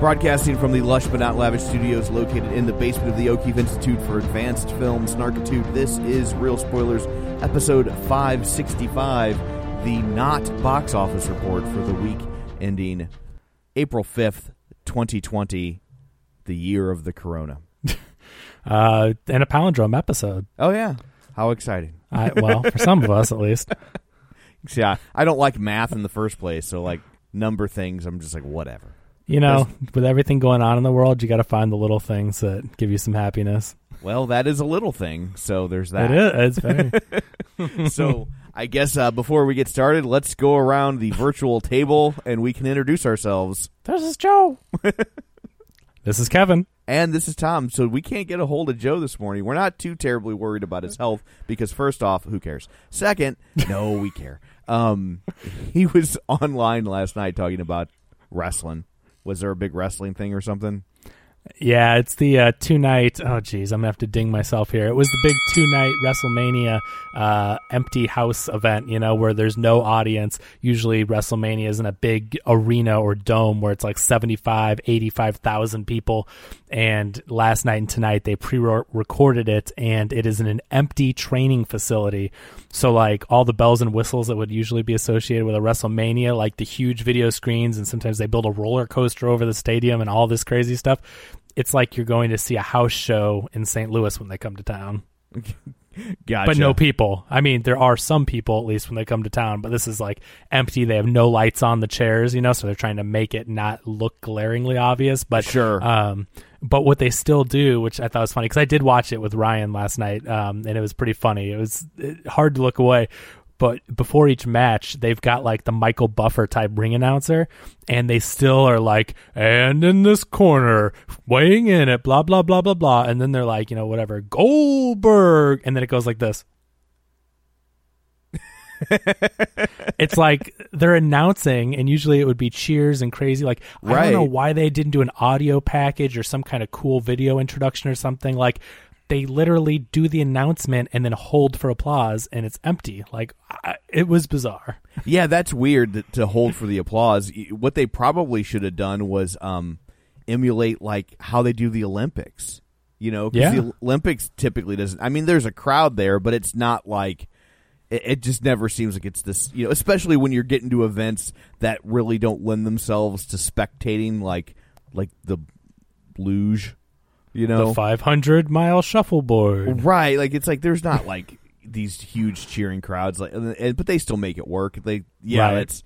Broadcasting from the lush but not lavish studios located in the basement of the O'Keefe Institute for Advanced Film Snarkitude, this is Real Spoilers, episode 565, the not box office report for the week ending April 5th, 2020, the year of the corona. uh, and a palindrome episode. Oh, yeah. How exciting. I, well, for some of us at least. Yeah, I don't like math in the first place, so like number things, I'm just like, whatever you know, with everything going on in the world, you got to find the little things that give you some happiness. Well, that is a little thing. So there's that. It is. It's very. so I guess uh, before we get started, let's go around the virtual table and we can introduce ourselves. This is Joe. this is Kevin. And this is Tom. So we can't get a hold of Joe this morning. We're not too terribly worried about his health because, first off, who cares? Second, no, we care. Um, he was online last night talking about wrestling was there a big wrestling thing or something? Yeah, it's the uh, two night. Oh, geez, I'm gonna have to ding myself here. It was the big two night WrestleMania uh, empty house event. You know, where there's no audience. Usually, WrestleMania is in a big arena or dome where it's like 75, 85,000 people. And last night and tonight, they pre-recorded it, and it is in an empty training facility. So, like all the bells and whistles that would usually be associated with a WrestleMania, like the huge video screens, and sometimes they build a roller coaster over the stadium and all this crazy stuff it's like you're going to see a house show in St. Louis when they come to town. Gotcha. But no people. I mean, there are some people at least when they come to town, but this is like empty. They have no lights on the chairs, you know, so they're trying to make it not look glaringly obvious. But sure. Um, but what they still do, which I thought was funny, because I did watch it with Ryan last night, um, and it was pretty funny. It was hard to look away but before each match, they've got like the Michael Buffer type ring announcer, and they still are like, and in this corner, weighing in at blah blah blah blah blah, and then they're like, you know, whatever Goldberg, and then it goes like this. it's like they're announcing, and usually it would be cheers and crazy. Like right. I don't know why they didn't do an audio package or some kind of cool video introduction or something. Like they literally do the announcement and then hold for applause and it's empty. Like I, it was bizarre. Yeah that's weird to, to, hold for the applause. What they probably should have done was um, emulate like how they do the olympics you know yeah. the olympics typically doesn't i mean there's a crowd there but it's not like it, it just never seems like it's this you know especially when you're getting to events that really don't lend themselves to spectating like like the luge you know, the 500 mile shuffleboard. Right. Like it's like there's not like these huge cheering crowds, like, but they still make it work. They, yeah, right. that's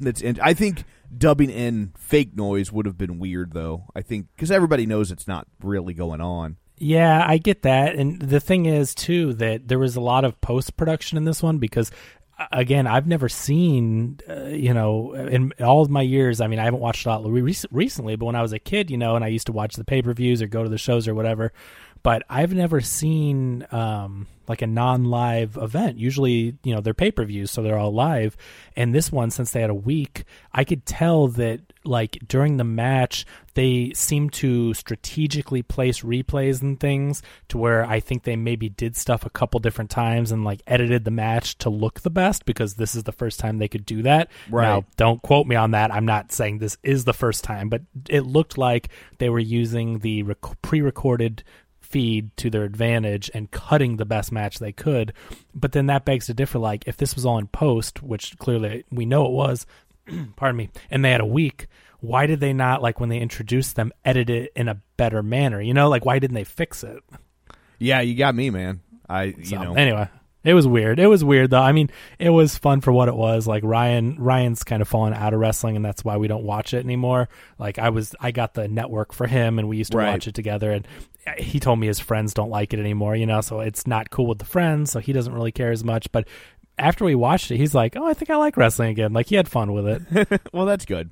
that's. I think dubbing in fake noise would have been weird, though. I think because everybody knows it's not really going on. Yeah, I get that. And the thing is, too, that there was a lot of post production in this one because again, I've never seen, uh, you know, in all of my years. I mean, I haven't watched a lot re- recently, but when I was a kid, you know, and I used to watch the pay per views or go to the shows or whatever. But I've never seen um, like a non live event. Usually, you know, they're pay per views, so they're all live. And this one, since they had a week, I could tell that like during the match they seem to strategically place replays and things to where I think they maybe did stuff a couple different times and like edited the match to look the best because this is the first time they could do that. Right. Now, don't quote me on that. I'm not saying this is the first time, but it looked like they were using the rec- pre-recorded feed to their advantage and cutting the best match they could. But then that begs to differ like if this was all in post, which clearly we know it was, pardon me, and they had a week, why did they not like when they introduced them edit it in a better manner? You know, like why didn't they fix it? Yeah, you got me, man. I you So, know anyway, it was weird. It was weird though. I mean, it was fun for what it was. Like Ryan, Ryan's kind of fallen out of wrestling, and that's why we don't watch it anymore. Like I was, I got the network for him, and we used to Right. watch it together. And he told me his friends don't like it anymore. You know, so it's not cool with the friends. So he doesn't really care as much. But after we watched it, he's like, "Oh, I think I like wrestling again." Like he had fun with it. well, that's good.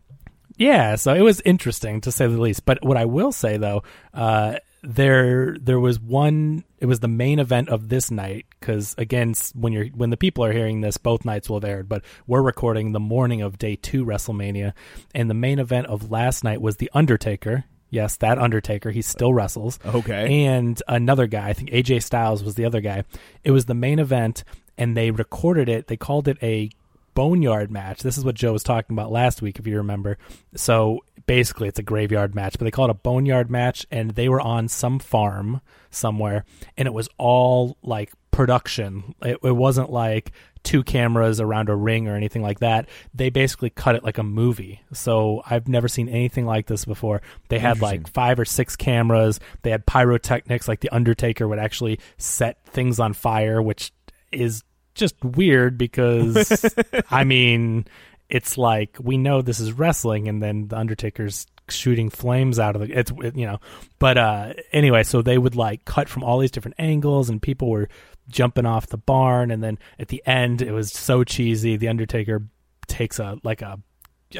Yeah, so it was interesting to say the least. But what I will say though, uh, there there was one. It was the main event of this night because again, when you're when the people are hearing this, both nights will have aired. But we're recording the morning of day two WrestleMania, and the main event of last night was the Undertaker. Yes, that Undertaker. He still wrestles. Okay. And another guy, I think AJ Styles was the other guy. It was the main event, and they recorded it. They called it a boneyard match. This is what Joe was talking about last week, if you remember. So basically, it's a graveyard match, but they call it a boneyard match, and they were on some farm somewhere, and it was all like production. It, it wasn't like two cameras around a ring or anything like that. They basically cut it like a movie. So I've never seen anything like this before. They had like five or six cameras. They had pyrotechnics, like the Undertaker would actually set things on fire, which is just weird because I mean, it's like we know this is wrestling, and then the Undertaker's shooting flames out of the it's it- you know but uh anyway so they would like cut from all these different angles and people were jumping off the barn and then at the end it was so cheesy the undertaker takes a like a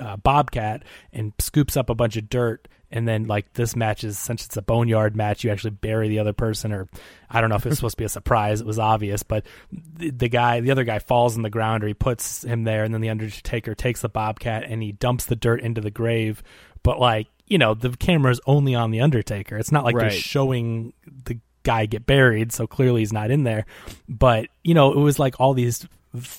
uh, bobcat and scoops up a bunch of dirt and then like this match is since it's a boneyard match you actually bury the other person or i don't know if it's supposed to be a surprise it was obvious but the, the guy the other guy falls in the ground or he puts him there and then the undertaker takes the bobcat and he dumps the dirt into the grave but like you know the camera's only on the undertaker it's not like Right. they're showing the guy get buried so clearly he's not in there but you know it was like all these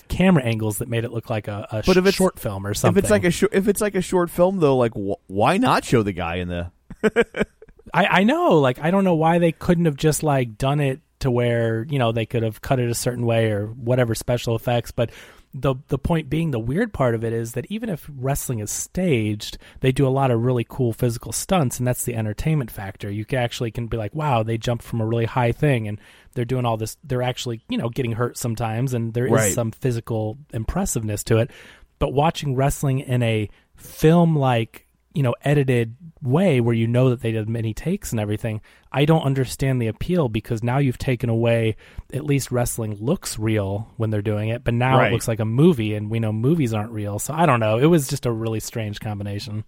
camera angles that made it look like a, a But if sh- it's- short film or something If it's like a short, if it's like a short film though, like wh- why not show the guy in the? I, I know, like I don't know why they couldn't have just like done it to where you know they could have cut it a certain way or whatever special effects. But the the point being, the weird part of it is that even if wrestling is staged, they do a lot of really cool physical stunts, and that's the entertainment factor. You can actually can be like, wow, they jumped from a really high thing, and they're doing all this. They're actually you know getting hurt sometimes, and there is Right. some physical impressiveness to it. But watching wrestling in a film like you know edited way where you know that they did many takes and everything i don't understand the appeal because now you've taken away at least wrestling looks real when they're doing it but now Right. it looks like a movie and we know movies aren't real so i don't know it was just a really strange combination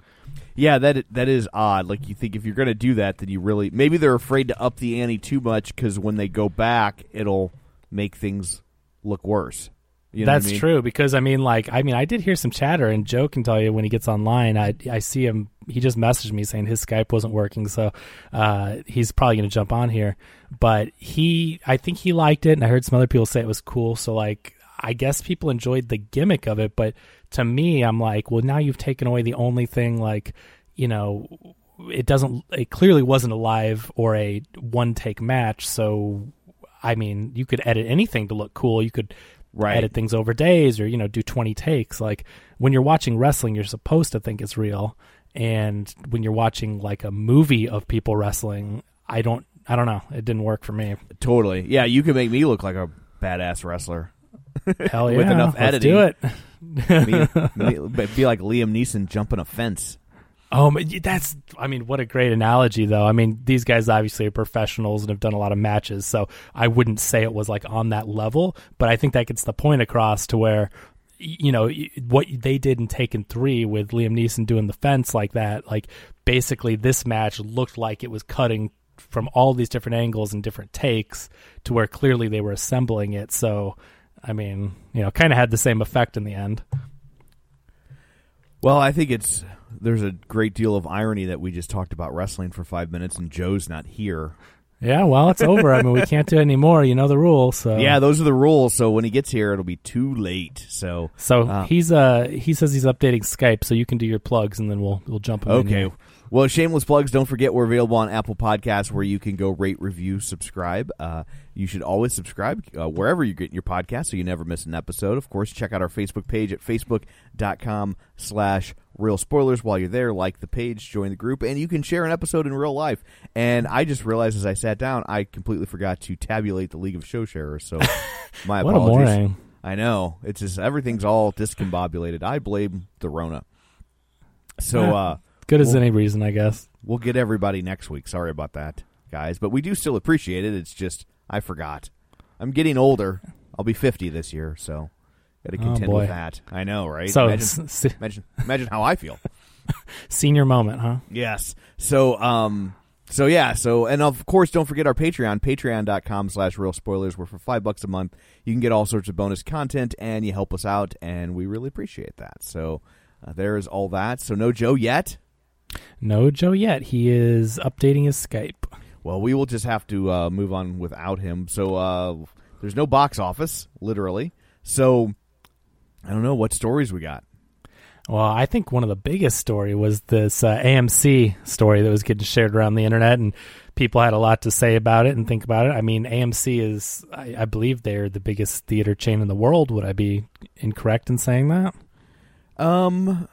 Yeah, that that is odd. Like you think if you're going to do that, then you really maybe they're afraid to up the ante too much because when they go back, it'll make things look worse. You know That's I mean? true because I mean, like, I mean, I did hear some chatter, and Joe can tell you when he gets online. I I see him. He just messaged me saying his Skype wasn't working, so uh, he's probably going to jump on here. But he, I think he liked it, and I heard some other people say it was cool. So like, I guess people enjoyed the gimmick of it, but to me, I'm like, well, now you've taken away the only thing, like, you know. It doesn't. It clearly wasn't a live or a one take match. So, I mean, you could edit anything to look cool. You could Right. edit things over days or you know do 20 takes like when you're watching wrestling you're supposed to think it's real and when you're watching like a movie of people wrestling i don't i don't know it didn't work for me Totally. Yeah, you can make me look like a badass wrestler. hell yeah With enough let's editing. do it be like Liam Neeson jumping a fence. Oh, that's I mean, what a great analogy though. I mean, these guys obviously are professionals and have done a lot of matches, so I wouldn't say it was like on that level, but I think that gets the point across to where you know what they did in Taken 3 with Liam Neeson doing the fence like that, like basically this match looked like it was cutting from all these different angles and different takes to where clearly they were assembling it. So, I mean, you know, kind of had the same effect in the end. Well, I think it's there's a great deal of irony that we just talked about wrestling for five minutes and Joe's not here. Yeah, well, it's over. I mean, we can't do it anymore. You know the rules. So Yeah, those are the rules. So when he gets here, it'll be too late. So So Uh, he's uh he says he's updating Skype, so you can do your plugs, and then we'll we'll jump. Okay. Well, shameless plugs. Don't forget we're available on Apple Podcasts, where you can go rate, review, subscribe. Uh, you should always subscribe uh, wherever you get your podcast, so you never miss an episode. Of course, check out our Facebook page at facebook.com/slash real spoilers. While you're there, like the page, join the group, and you can share an episode in real life. And I just realized as I sat down, I completely forgot to tabulate the League of Show Sharers. So my What a apologies. I know it's just everything's all discombobulated. I blame the Rona. So. Yeah. uh Good as any reason, I guess. We'll get everybody next week. Sorry about that, guys. But we do still appreciate it. It's just I forgot. I'm getting older. I'll be 50 this year, so got to Oh, contend boy. with that. I know, right? So, imagine, imagine, imagine how I feel. Senior moment, huh? Yes. So, um, so yeah. So, and of course, don't forget our Patreon, patreon.com slash real spoilers, where for five bucks a month, you can get all sorts of bonus content and you help us out, and we really appreciate that. So, uh, there's all that. So, no Joe yet. No Joe yet. He is updating his Skype. Well, we will just have to uh, move on without him. So uh, there's no box office, literally. So I don't know what stories we got. Well, I think one of the biggest story was this uh, AMC story that was getting shared around the internet, and people had a lot to say about it and think about it. I mean, AMC is, I, I believe, they're the biggest theater chain in the world. Would I be incorrect in saying that? Um,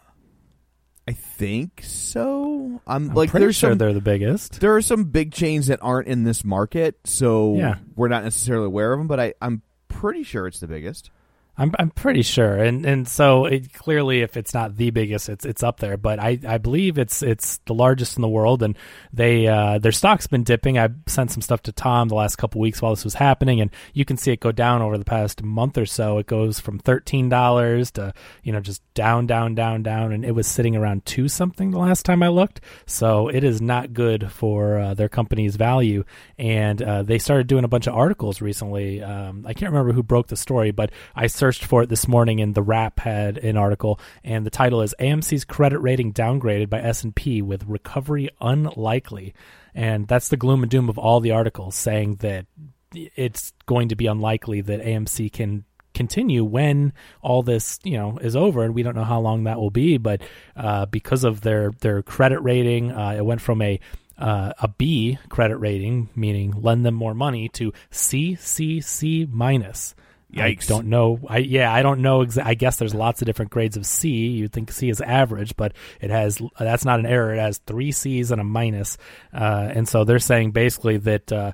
I think so. I'm, I'm like, pretty there's sure some, they're the biggest. there are some big chains that aren't in this market, so Yeah. we're not necessarily aware of them. But I, I'm pretty sure it's the biggest. I'm I'm pretty sure, and and so it, clearly, if it's not the biggest, it's it's up there. But I, I believe it's it's the largest in the world, and they uh, their stock's been dipping. I sent some stuff to Tom the last couple weeks while this was happening, and you can see it go down over the past month or so. It goes from thirteen dollars to you know just down, down, down, down, and it was sitting around two something the last time I looked. So it is not good for uh, their company's value. And uh, they started doing a bunch of articles recently. Um, I can't remember who broke the story, but I searched for it this morning, and the Wrap had an article, and the title is "AMC's credit rating downgraded by S&P with recovery unlikely." And that's the gloom and doom of all the articles, saying that it's going to be unlikely that AMC can continue when all this you know is over and we don't know how long that will be but uh, because of their their credit rating uh, it went from a uh, a B credit rating meaning lend them more money to CCC minus I don't know. I yeah, I don't know. Exa- I guess there's lots of different grades of C. You'd think C is average, but it has that's not an error. It has three C's and a minus, uh, and so they're saying basically that uh,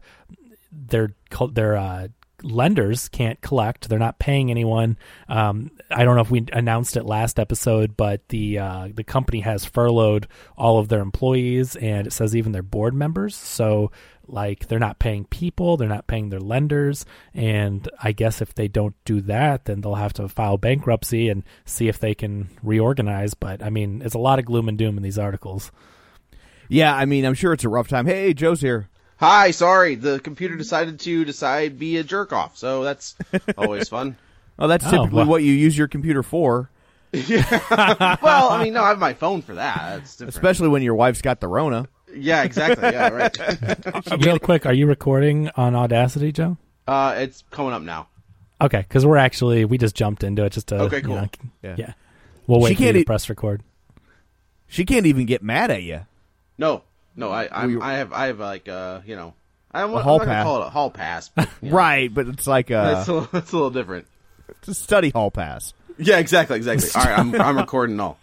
their their uh, lenders can't collect. They're not paying anyone. Um, I don't know if we announced it last episode, but the uh, the company has furloughed all of their employees, and it says even their board members. So like they're not paying people, they're not paying their lenders, and I guess if they don't do that, then they'll have to file bankruptcy and see if they can reorganize. But I mean, it's a lot of gloom and doom in these articles. Yeah, I mean, I'm sure it's a rough time. Hey, Joe's here. Hi, sorry, the computer decided to decide be a jerk off, so that's always fun. Oh, that's Oh, typically well. what you use your computer for, yeah. Well, I mean, no, I have my phone for that. Especially when your wife's got the Rona. Yeah, exactly. Yeah, right. Real quick, are you recording on Audacity, Joe? Uh, it's coming up now. Okay, because we're actually we just jumped into it just to Okay, you cool. know, Yeah. yeah. We'll She wait for you can't to e- press record. She can't even get mad at you. No, no, I, I'm, We- I have, I have like, uh, you know, I am A I'm hall not gonna pass. call it a hall pass. But, you know, Right, but it's like a, It's a, little- it's a little different. it's a study hall pass. Yeah, exactly, exactly. All right, I'm, I'm recording all.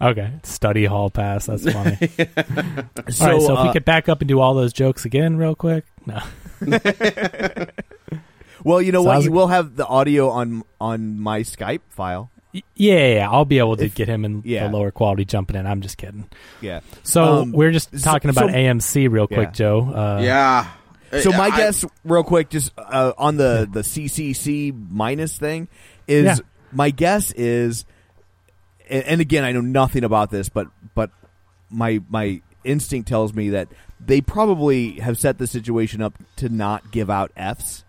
Okay, study hall pass. That's funny. So, all right, so if uh, we could back up and do all those jokes again, real quick. No. well, you know So what? how's You it- will have the audio on on my Skype file. Y- Yeah, yeah, yeah, I'll be able to get him in yeah. the lower quality jumping in. I'm just kidding. Yeah. So Um, we're just so- talking about so- AMC real quick, Yeah. Joe. Uh, Yeah. So my I- guess, real quick, just uh, on the the CCC minus thing, is Yeah. my guess is, and, and again, I know nothing about this, but but my my instinct tells me that they probably have set the situation up to not give out Fs,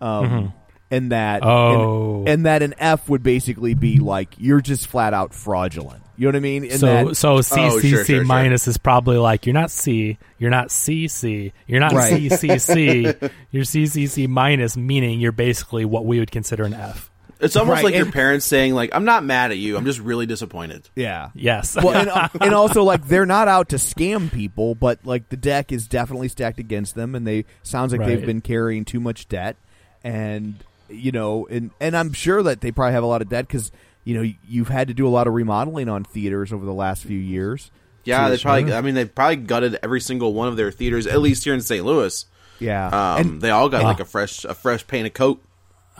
um, and that Oh. and, and that an F would basically be like you're just flat out fraudulent. You know what I mean? And So that, so CCC sure, sure, sure. minus is probably like you're not C, you're not CC, you're not Right. CCC, you're CCC minus, meaning you're basically what we would consider an F. It's almost Right, like your parents saying like, "I'm not mad at you. I'm just really disappointed." Yeah. Yes. Well, and, and also like they're not out to scam people, but like the deck is definitely stacked against them, and they sounds like they've been carrying too much debt, and you know, and and I'm sure that they probably have a lot of debt because you know you've had to do a lot of remodeling on theaters over the last few years. Yeah, they probably. Sure. I mean, they probably gutted every single one of their theaters, at least here in St. Louis. Yeah, Um, and they all got like a fresh, a fresh painted coat.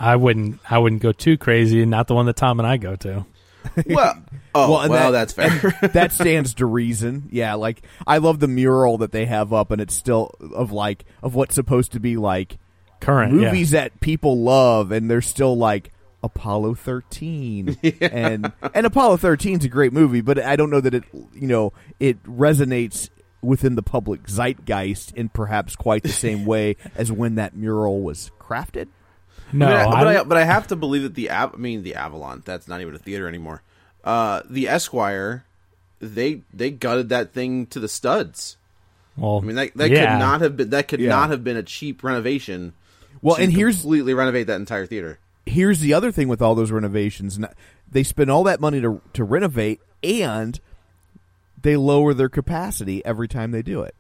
I wouldn't. I wouldn't go too crazy. Not the one that Tom and I go to. Well, oh, well, and that's fair. that stands to reason. Yeah, like I love the mural that they have up, and it's still of like of what's supposed to be like Current movies Yeah. that people love, and they're still like Apollo thirteen, and and Apollo 13 is a great movie, but I don't know that it you know it resonates within the public zeitgeist in perhaps quite the same way as when that mural was crafted. No, I mean, I- but, I, but I have to believe that the app. I mean the Avalon. That's not even a theater anymore. Uh, the Esquire, they they gutted that thing to the studs. well, I mean that that yeah. could not have been that could Yeah. not have been a cheap renovation. Well, to and here's completely renovate that entire theater. here's the other thing with all those renovations they spend all that money to to renovate and they lower their capacity every time they do it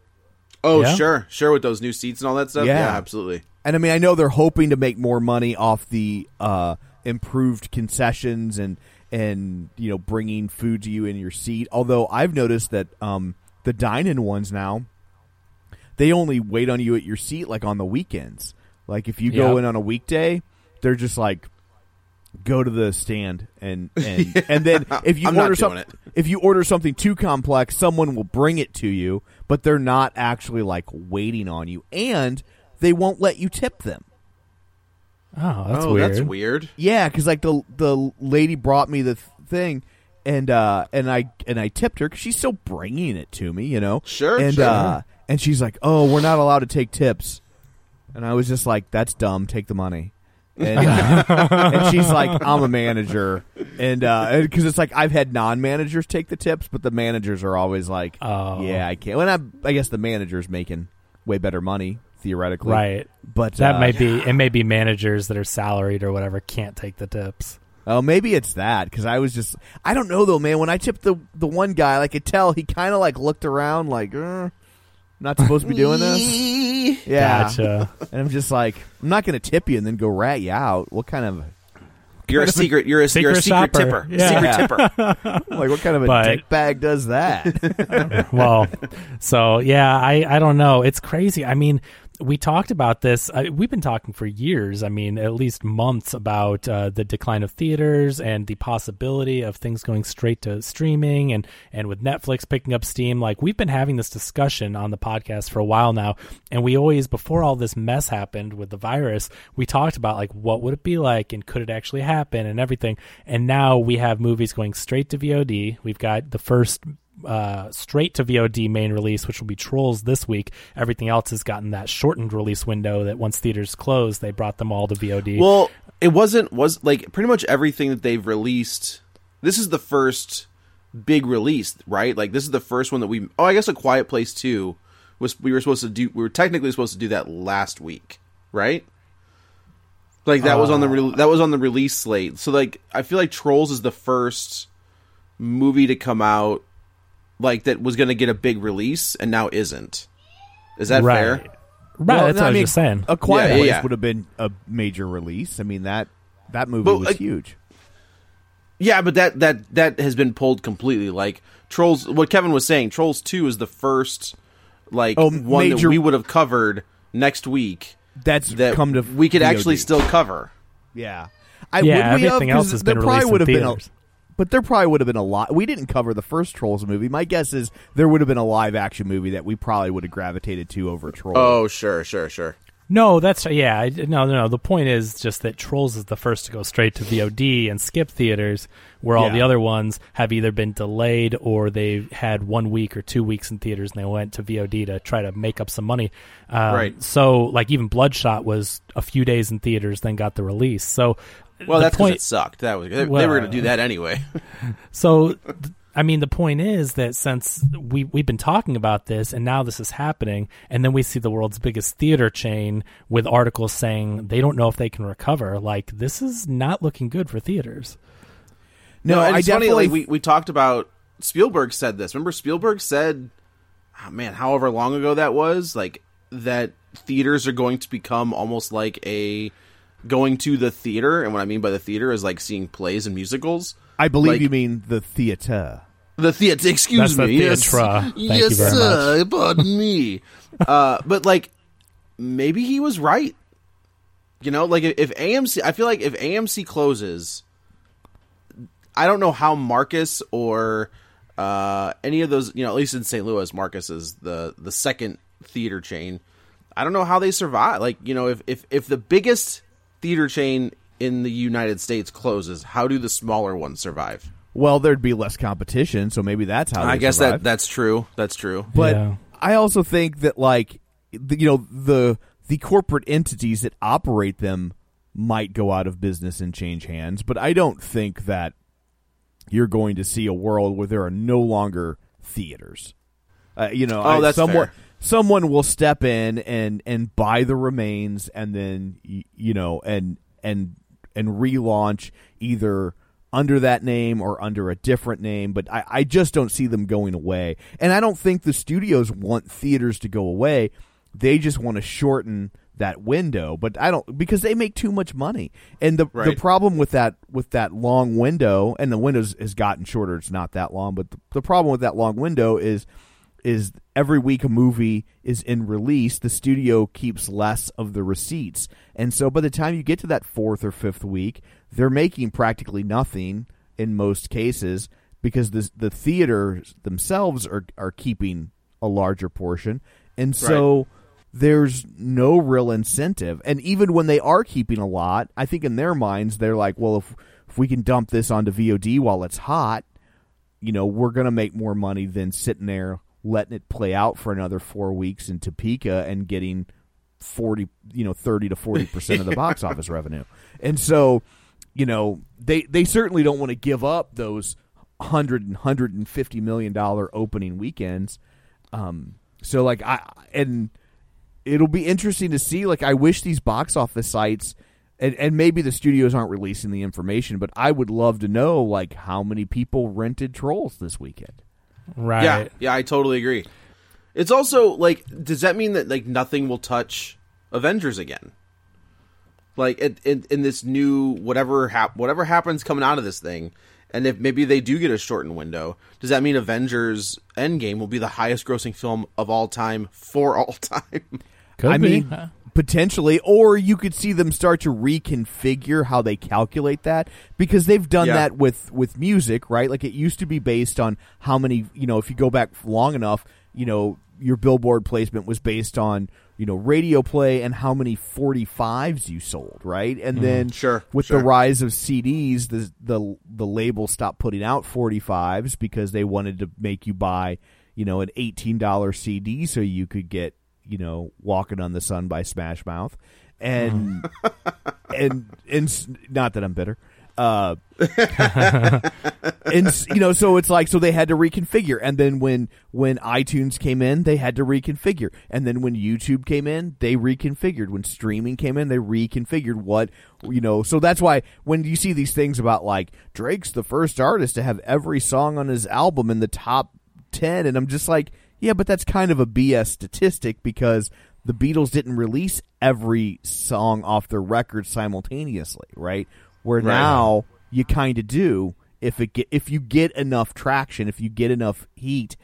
Oh Yeah. sure, sure with those new seats and all that stuff. Yeah. Yeah, absolutely. And i mean i know they're hoping to make more money off the uh improved concessions and and you know bringing food to you in your seat. Although i've noticed that um the dine-in ones now they only wait on you at your seat like on the weekends. Like if you go in on a weekday they're just like go to the stand and and and then if you order something if you order something too complex someone will bring it to you but they're not actually like waiting on you. And they won't let you tip them oh, that's oh, weird. that's weird. yeah because like the the lady brought me the th- thing and uh and i and i tipped her because she's still bringing it to me you know Sure, and sure. uh and she's like oh we're not allowed to take tips and i was just like that's dumb take the money and, and she's like i'm a manager and uh because it's like i've had non-managers take the tips but the managers are always like Oh. yeah i can't well I, I guess the manager's making way better money theoretically right. but That uh, might be. It may be managers that are salaried or whatever can't take the tips. Oh, maybe it's that because I was just I don't know though, man. When I tipped the the one guy, I could tell he kind of like looked around like, uh, not supposed to be doing this. Yeah, Gotcha. and I'm just like, I'm not going to tip you and then go rat you out. What kind of You're a secret. You're a secret, you're a Secret secret shopper. tipper. Yeah. Secret Yeah. tipper. like what kind of a But- dick bag does that? well, so yeah, I I don't know. It's crazy. I mean, we talked about this. I, we've been talking for years. I mean, at least months about uh, the decline of theaters and the possibility of things going straight to streaming and and with Netflix picking up steam. Like we've been having this discussion on the podcast for a while now, and we always before all this mess happened with the virus, we talked about like what would it be like and could it actually happen and everything. And now we have movies going straight to VOD. We've got the first uh, straight to VOD main release, which will be Trolls this week. Everything else has gotten that shortened release window that once theaters closed, they brought them all to VOD. Well, it wasn't was like pretty much everything that they've released. This is the first big release, right? Like this is the first one that we. Oh, I guess a Quiet Place Two was. We were supposed to do. We were technically supposed to do that last week, right? Like that was on the re- that was on the release slate. So like I feel like Trolls is the first movie to come out like that was going to get a big release and now isn't. Is that right. fair? Right, Well, that's what I, was mean, just saying. A Quiet Yeah, yeah, Place yeah. would have been a major release. I mean that that movie But, was like, huge. Yeah, but that that that has been pulled completely. Like Trolls, what Kevin was saying, Trolls Two is the first like Oh, one major- that we would have covered next week. That's That come to we could actually still cover. Yeah. I, Yeah, would we have? everything else 'Cause has been probably released would in have been a, theaters. But there probably would have been a lot. We didn't cover the first Trolls movie. My guess is there would have been a live action movie that we probably would have gravitated to over Trolls. Oh, sure, sure, sure. No, that's yeah. I, no, no, no. The point is just that Trolls is the first to go straight to VOD and skip theaters, where all Yeah. the other ones have either been delayed or they had one week or two weeks in theaters and they went to VOD to try to make up some money. Um, Right. So, like even Bloodshot was a few days in theaters, then got the release. So, Well, that's because point. it sucked. That was they, they were going to do that anyway. So I mean, the point is that since we we've been talking about this, and now this is happening, and then we see the world's biggest theater chain with articles saying they don't know if they can recover. Like this is not looking good for theaters. No, No, and I it's funny. definitely- Like we we talked about Spielberg said this. Remember Spielberg said, oh, man, however long ago that was, like that theaters are going to become almost like a going to the theater, and what I mean by the theater is like seeing plays and musicals. I believe Like- you mean the theater. The theater, excuse That's the me, yes, theatra. Thank you yes, very sir. Pardon me. uh, but like, maybe he was right. You know, like if, if AMC, I feel like if AMC closes, I don't know how Marcus or uh, any of those, you know, at least in St. Louis, Marcus is the the second theater chain. I don't know how they survive. Like, you know, if if if the biggest theater chain in the United States closes, how do the smaller ones survive? Well, there'd be less competition, so maybe that's how. I guess survive. that that's true. That's true. But Yeah. I also think that like the, you know the the corporate entities that operate them might go out of business and change hands, but I don't think that you're going to see a world where there are no longer theaters. Uh, you know, Oh, I- that's someone fair. Someone will step in and and buy the remains and then you know and and and relaunch either under that name or under a different name but I, I just don't see them going away. And i don't think the studios want theaters to go away. They just want to shorten that window but i don't because they make too much money. And the the problem with that with that long window and the windows has gotten shorter it's not that long but the, the problem with that long window is is every week a movie is in release, the studio keeps less of the receipts. And so by the time you get to that fourth or fifth week, they're making practically nothing in most cases because the the theaters themselves are are keeping a larger portion. And so there's no real incentive. And even when they are keeping a lot, I think in their minds they're like, well if if we can dump this onto VOD while it's hot, you know, we're going to make more money than sitting there letting it play out for another four weeks in Topeka and getting 40, you know, 30 to 40% of the box office revenue. And so, you know, they, they certainly don't want to give up those 100 and 150 million dollar opening weekends. Um, so like I, and it'll be interesting to see, like, I wish these box office sites, and, and maybe the studios aren't releasing the information, but I would love to know, like, how many people rented Trolls this weekend. Right. Yeah, yeah, I totally agree. It's also like, does that mean that like nothing will touch Avengers again? Like in in, in this new whatever hap- whatever happens coming out of this thing, and if maybe they do get a shortened window, does that mean Avengers Endgame will be the highest grossing film of all time for all time? Could I be. mean, potentially, or you could see them start to reconfigure how they calculate that because they've done Yeah. that with with music, right? Like it used to be based on how many, you know, if you go back long enough, you know, your billboard placement was based on you know radio play and how many 45s you sold, right? And mm-hmm. then Sure, with sure. the rise of CDs, the the the label stopped putting out 45s because they wanted to make you buy, you know, an $18 CD so you could get, you know, Walking on the Sun by Smash Mouth. And and and s- not that I'm bitter. Uh and you know so it's like so they had to reconfigure and then when when iTunes came in they had to reconfigure and then when YouTube came in they reconfigured when streaming came in they reconfigured what you know so that's why when you see these things about like Drake's the first artist to have every song on his album in the top 10 and I'm just like yeah but that's kind of a BS statistic because the Beatles didn't release every song off their record simultaneously right where now you kind of do if it get if you get enough traction, if you get enough heat,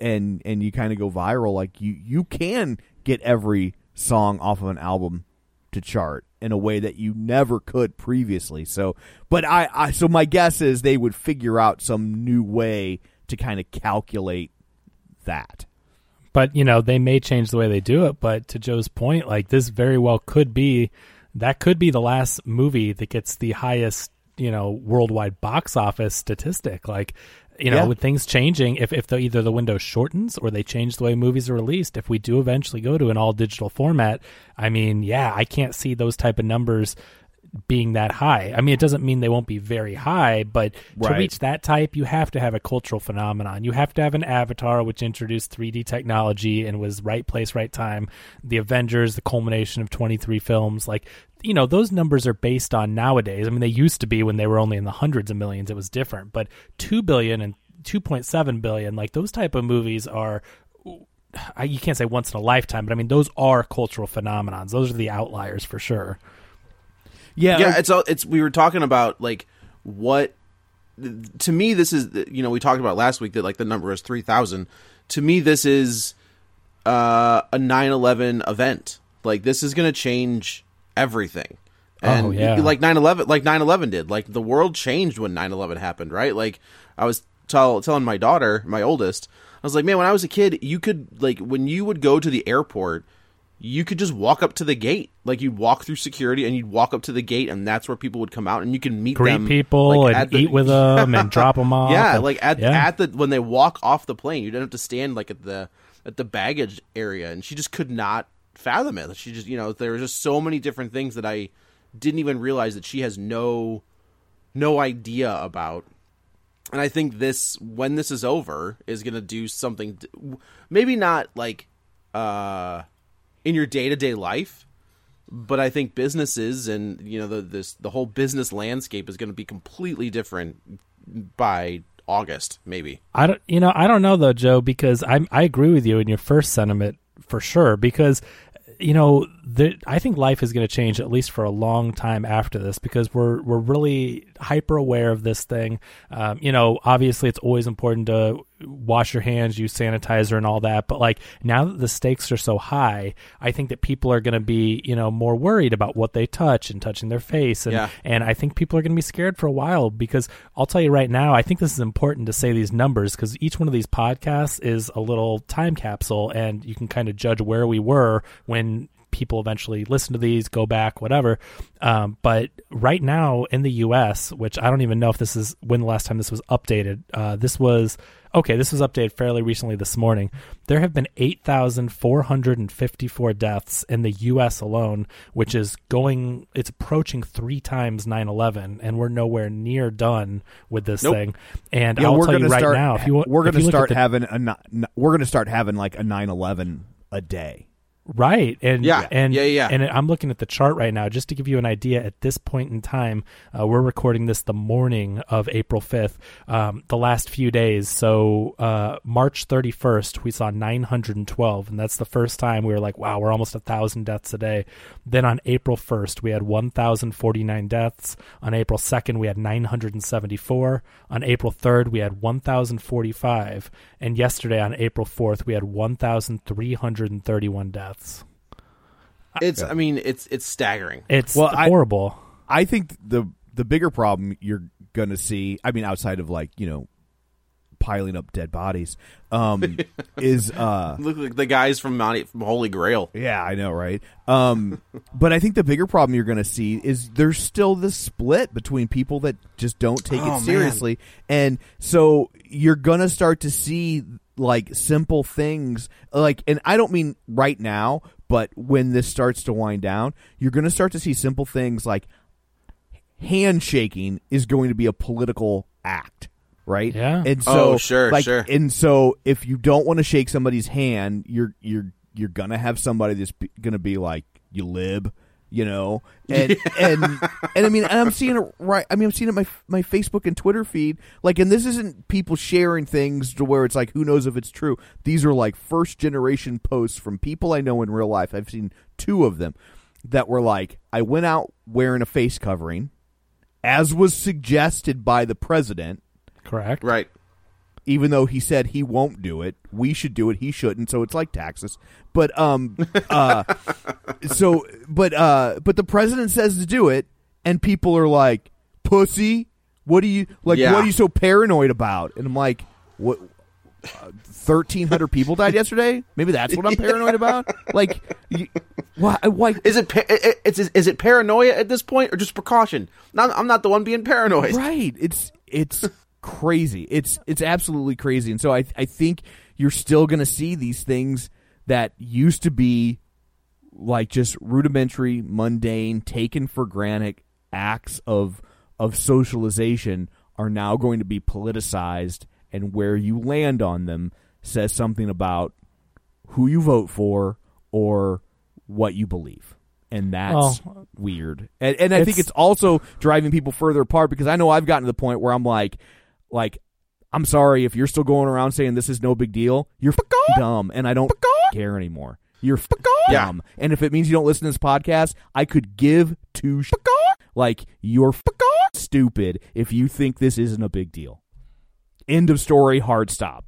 and and you kind of go viral, like you you can get every song off of an album to chart in a way that you never could previously. So, but I, I so my guess is they would figure out some new way to kind of calculate that. but you know they may change the way they do it but to joe's point like this very well could be that could be the last movie that gets the highest you know worldwide box office statistic like you know Yeah. with things changing if, if the, either the window shortens or they change the way movies are released if we do eventually go to an all digital format i mean yeah i can't see those type of numbers being that high. I mean, it doesn't mean they won't be very high, but to reach that type, you have to have a cultural phenomenon. You have to have an Avatar, which introduced 3D technology and was right place, right time. The Avengers, the culmination of 23 films, like you know, those numbers are based on nowadays. I mean, they used to be when they were only in the hundreds of millions. It was different, but two billion and 2.7 billion, like those type of movies are I, you can't say once in a lifetime, but I mean those are cultural phenomenons. Those are the outliers for sure. Yeah, yeah, it's all it's we were talking about like what to me this is you know we talked about last week that like the number is 3000 to me this is uh a 9/11 event. Like this is going to change everything. And Oh, yeah. like 9/11 like 9/11 did. Like the world changed when 9/11 happened right? Like I was tell, telling my daughter my oldest I was like man when I was a kid you could like when you would go to the airport you could just walk up to the gate. Like you'd walk through security and you'd walk up to the gate, and that's where people would come out, and you can meet Greet them, people like, and the- eat with them and drop them off. Yeah, and- like at yeah. at the when they walk off the plane, you don't have to stand like at the at the baggage area, and she just could not fathom it. She just you know there were just so many different things that I didn't even realize that she has no no idea about. And I think this when this is over is going to do something maybe not like uh in your day-to-day life but I think businesses and you know the this the whole business landscape is going to be completely different by August maybe. I don't, you know, I don't know though, Joe, because I I agree with you in your first sentiment for sure. Because you know, the, I think life is going to change at least for a long time after this because we're we're really hyper aware of this thing. Um, you know, obviously it's always important to wash your hands, use sanitizer, and all that. But like now that the stakes are so high, I think that people are going to be you know more worried about what they touch and touching their face, and Yeah. and I think people are going to be scared for a while because I'll tell you right now, I think this is important to say these numbers because each one of these podcasts is a little time capsule and you can kind of judge where we were when people eventually listen to these, go back, whatever. Um, but right now in the US, which I don't even know if this is when the last time this was updated, uh, this was okay, this was updated fairly recently this morning. There have been 8,454 deaths in the US alone, which is going, it's approaching three times 9 11, and we're nowhere near done with this Nope. thing. And yeah, I'll tell you right start. now, if you want, we're look at start the- having a. We're gonna start having like a 9/11 a day. Right. And Yeah. and Yeah, yeah. and I'm looking at the chart right now just to give you an idea at this point in time. Uh, we're recording this the morning of April 5th. Um, the last few days. So uh, March 31st, we saw 912, and that's the first time we were like, wow, we're almost a thousand deaths a day. Then on April 1st, we had 1,049 deaths. On April 2nd, we had 974. On April 3rd, we had 1,045, and yesterday on April 4th, we had 1,331 deaths. It's I mean it's it's staggering. It's Well, I- horrible. I think the the bigger problem you're gonna see. I mean, outside of like you know piling up dead bodies, um, is uh, Look like the guys from Monty from Holy Grail. Yeah, I know, right? Um, but I think the bigger problem you're going to see is there's still this split between people that just don't take Oh, it man. seriously, and so you're going to start to see like simple things, like, and I don't mean right now, but when this starts to wind down, you're going to start to see simple things like handshaking is going to be a political act. Right. Yeah. And so, Oh, sure, like, sure. And so, if you don't want to shake somebody's hand, you're you're you're gonna have somebody that's be, gonna be like, "You lib," you know, and and and I mean, and I'm seeing it right. I mean, I'm seeing it in my my Facebook and Twitter feed. Like, and this isn't people sharing things to where it's like, who knows if it's true. These are like first generation posts from people I know in real life. I've seen two of them that were like, I went out wearing a face covering, as was suggested by the president Correct. Right. Even though he said he won't do it. We should do it. He shouldn't. So it's like taxes. But um, uh, so but uh, but the president says to do it, and people are like, "Pussy, what are you like? Yeah. What are you so paranoid about?" And I'm like, "What? Thirteen hundred people died yesterday. Maybe that's what I'm paranoid about. Like, you, why? Why? Is it pa- i- i- it's is it paranoia at this point or just precaution? I'm, I'm not the one being paranoid. Right. It's it's crazy. It's it's absolutely crazy. And so I I think you're still going to see these things that used to be like just rudimentary, mundane, taken for granted acts of of socialization are now going to be politicized, and where you land on them says something about who you vote for or what you believe. And that's Well, weird. And, and I think it's also driving people further apart because I know I've gotten to the point where I'm like, like, I'm sorry if you're still going around saying this is no big deal. You're fucking dumb, and I don't care anymore. You're fucking Yeah. dumb, and if it means you don't listen to this podcast, I could give two sh- like you're fucking stupid if you think this isn't a big deal. End of story. Hard stop.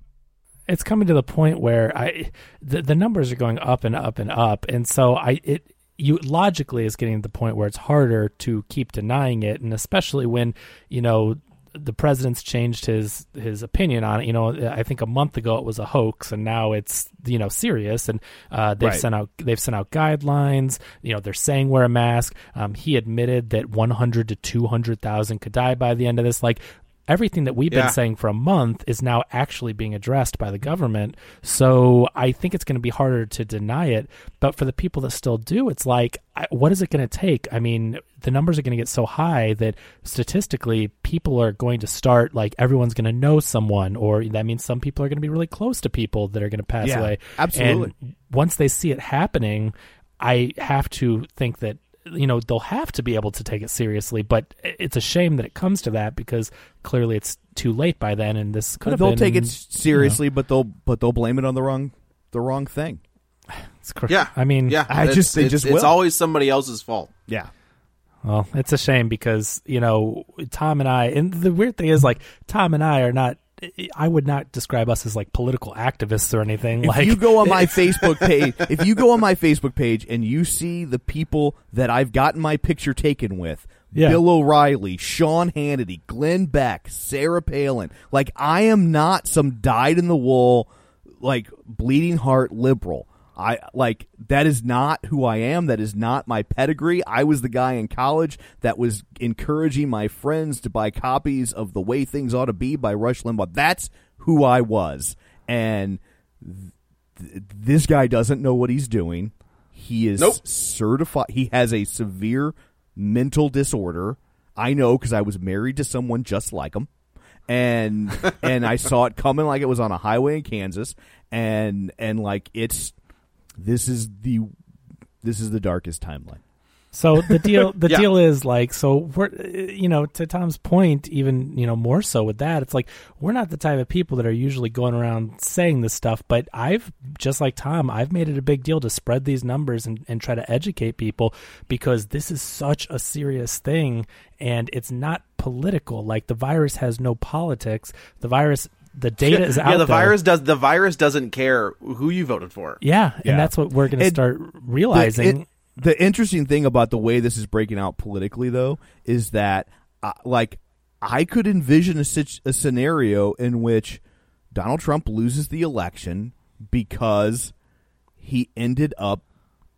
it's coming to the point where I the, the numbers are going up and up and up, and so I it you logically is getting to the point where it's harder to keep denying it, and especially when you know the president's changed his his opinion on it. You know, I think a month ago it was a hoax, and now it's you know serious, and uh, they've Right. sent out they've sent out guidelines. You know, they're saying wear a mask. Um, he admitted that 100 to 200 thousand could die by the end of this. Like everything that we've Yeah. been saying for a month is now actually being addressed by the government. So I think it's going to be harder to deny it. But for the people that still do, it's like, what is it going to take? I mean, the numbers are going to get so high that statistically, people are going to start like everyone's going to know someone, or that means some people are going to be really close to people that are going to pass Yeah, away. absolutely. And once they see it happening, I have to think that you know they'll have to be able to take it seriously. But it's a shame that it comes to that because clearly it's too late by then, and this could have they'll been. take it seriously, but they'll but they'll blame it on the wrong the wrong thing. It's cr- Yeah, I mean, yeah. I it's- just- they it's, just it's will. always somebody else's fault. Yeah. Well, it's a shame because you know Tom and I, and the weird thing is like Tom and I are not. I would not describe us as like political activists or anything. If like you go on my Facebook page, if you go on my Facebook page and you see the people that I've gotten my picture taken with, Yeah. Bill O'Reilly, Sean Hannity, Glenn Beck, Sarah Palin, like I am not some dyed in the wool, like bleeding heart liberal. I like that is not who I am. That is not my pedigree. I was the guy in college that was encouraging my friends to buy copies of The Way Things Ought to Be by Rush Limbaugh. That's who I was. And th- this guy doesn't know what he's doing. He is Nope. certified. He has a severe mental disorder. I know because I was married to someone just like him, and and I saw it coming like it was on a highway in Kansas, and and like it's this is the this is the darkest timeline. So the deal, the Yeah. deal is like, so we're, you know, to Tom's point, even you know more so with that, it's like we're not the type of people that are usually going around saying this stuff. But I've just like Tom, I've made it a big deal to spread these numbers and, and try to educate people because this is such a serious thing, and it's not political. Like the virus has no politics. The virus, the data is out yeah, the there. virus does. The virus doesn't care who you voted for. Yeah, Yeah. and that's what we're going to It- start realizing. The, it- the interesting thing about the way this is breaking out politically, though, is that uh, like I could envision a, situ- a scenario in which Donald Trump loses the election because he ended up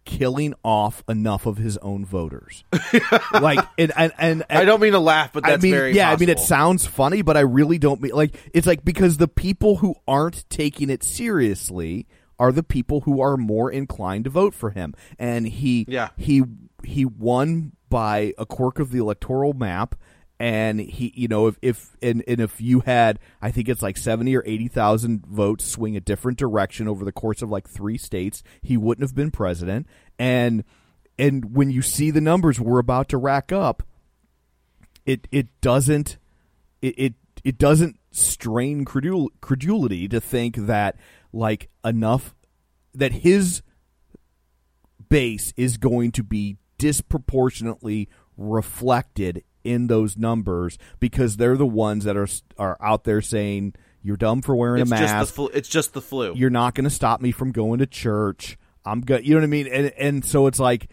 killing off enough of his own voters. like, and, and, and, I don't mean to laugh, but that's I mean, very yeah, I mean, it sounds funny, but I really don't mean like it's like because the people who aren't taking it seriously are the people who are more inclined to vote for him, and he, Yeah. he, he won by a quirk of the electoral map. And he, you know, if, if and, and if you had, I think it's like seventy or eighty thousand votes swing a different direction over the course of like three states, he wouldn't have been president. And and when you see the numbers we're about to rack up, it it doesn't it it, it doesn't strain credul- credulity to think that like enough that his base is going to be disproportionately reflected in those numbers because they're the ones that are are out there saying you're dumb for wearing It's a just the mask flu. It's just the flu. you're not going to stop me from going to church. I'm good. You know what I mean? And and so it's like,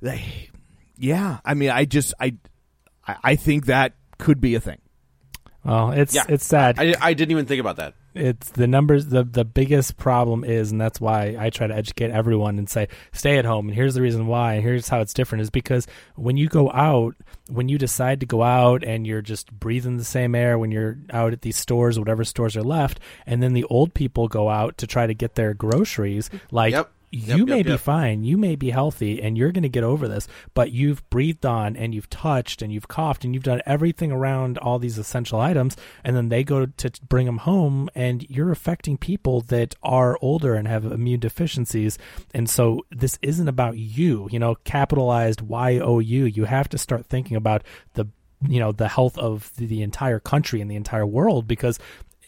they, yeah. I mean, I just I I I think that could be a thing. well, it's yeah, it's sad. I, I didn't even think about that. It's the numbers the the biggest problem is and that's why I try to educate everyone and say stay at home and here's the reason why and here's how it's different is because when you go out when you decide to go out and you're just breathing the same air when you're out at these stores whatever stores are left and then the old people go out to try to get their groceries like Yep. You Yep, may yep, be yep. fine, you may be healthy, and you're going to get over this, but you've breathed on and you've touched and you've coughed and you've done everything around all these essential items, and then they go to bring them home, and you're affecting people that are older and have immune deficiencies. And so this isn't about you, you know, capitalized Y O U. You have to start thinking about the you know the health of the, entire country and the entire world because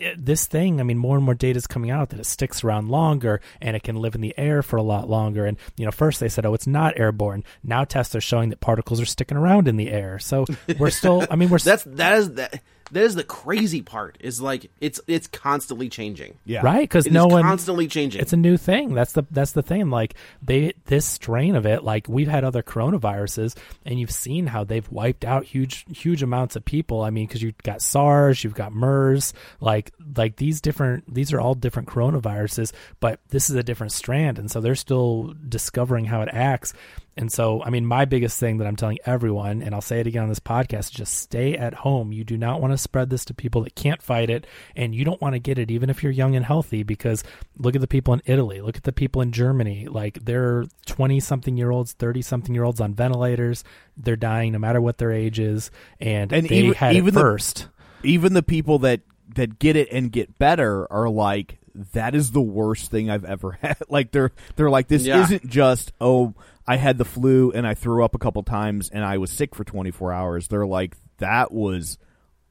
Eh, this thing i mean more and more data is coming out that it sticks around longer and it can live in the air for a lot longer. And you know first they said oh it's not airborne. Now tests are showing that particles are sticking around in the air. So we're still i mean we're That's that is that that is the crazy part. Is like it's it's constantly changing. Yeah. right because no is one constantly changing. it's a new thing that's the that's the thing like they this strain of it like we've had other coronaviruses and you've seen how they've wiped out huge huge amounts of people i mean because you've got sars you've got mers like like these different these are all different coronaviruses but this is a different strand and so they're still discovering how it acts and so, I mean, my biggest thing that I'm telling everyone, and I'll say it again on this podcast, is just stay at home. You do not want to spread this to people that can't fight it, and you don't want to get it even if you're young and healthy. Because look at the people in Italy, look at the people in Germany. Like they're 20 something year olds, 30 something year olds on ventilators. They're dying no matter what their age is, and, And they even- had even it the- first. even the people that that get it and get better are like that is the worst thing I've ever had. like they're they're like this Yeah. isn't just oh I had the flu and I threw up a couple times and I was sick for 24 hours. They're like that was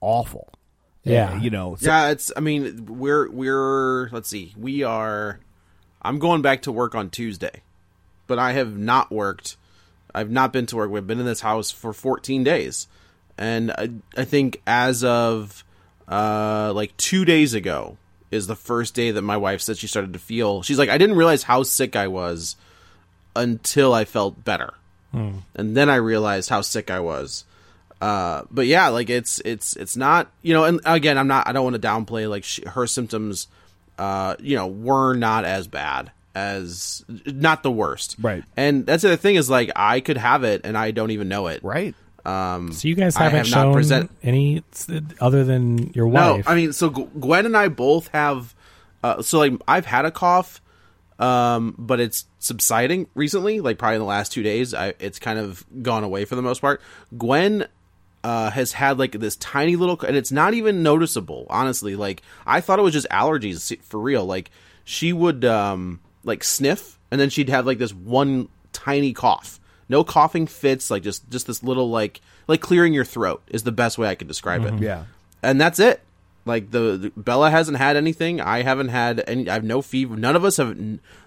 awful. Yeah. You know. so- yeah, it's. I mean, we're we're. Let's see. We are. I'm going back to work on Tuesday, but I have not worked. I've not been to work. We've been in this house for 14 days, and I, I think as of uh like two days ago is the first day that my wife said she started to feel. She's like, I didn't realize how sick I was until I felt better, and then I realized how sick I was. Uh, but yeah, like it's it's it's not you know, and again, I'm not I don't want to downplay like she, her symptoms. Uh, you know, were not as bad as not the worst, Right. And that's the thing is like I could have it and I don't even know it, right. Um, So you guys haven't have shown present- any other than your no, wife. I mean, so G- Gwen and I both have. Uh, so like, I've had a cough, um, but it's subsiding recently. Like probably in the last two days, I, it's kind of gone away for the most part. Gwen uh, has had like this tiny little, and it's not even noticeable. Honestly, like I thought it was just allergies for real. Like she would um, like sniff, and then she'd have like this one tiny cough. No coughing fits, like just just this little like like clearing your throat is the best way I could describe it Yeah. and that's it. Like the, the- Bella hasn't had anything. I haven't had any. I have no fever. None of us have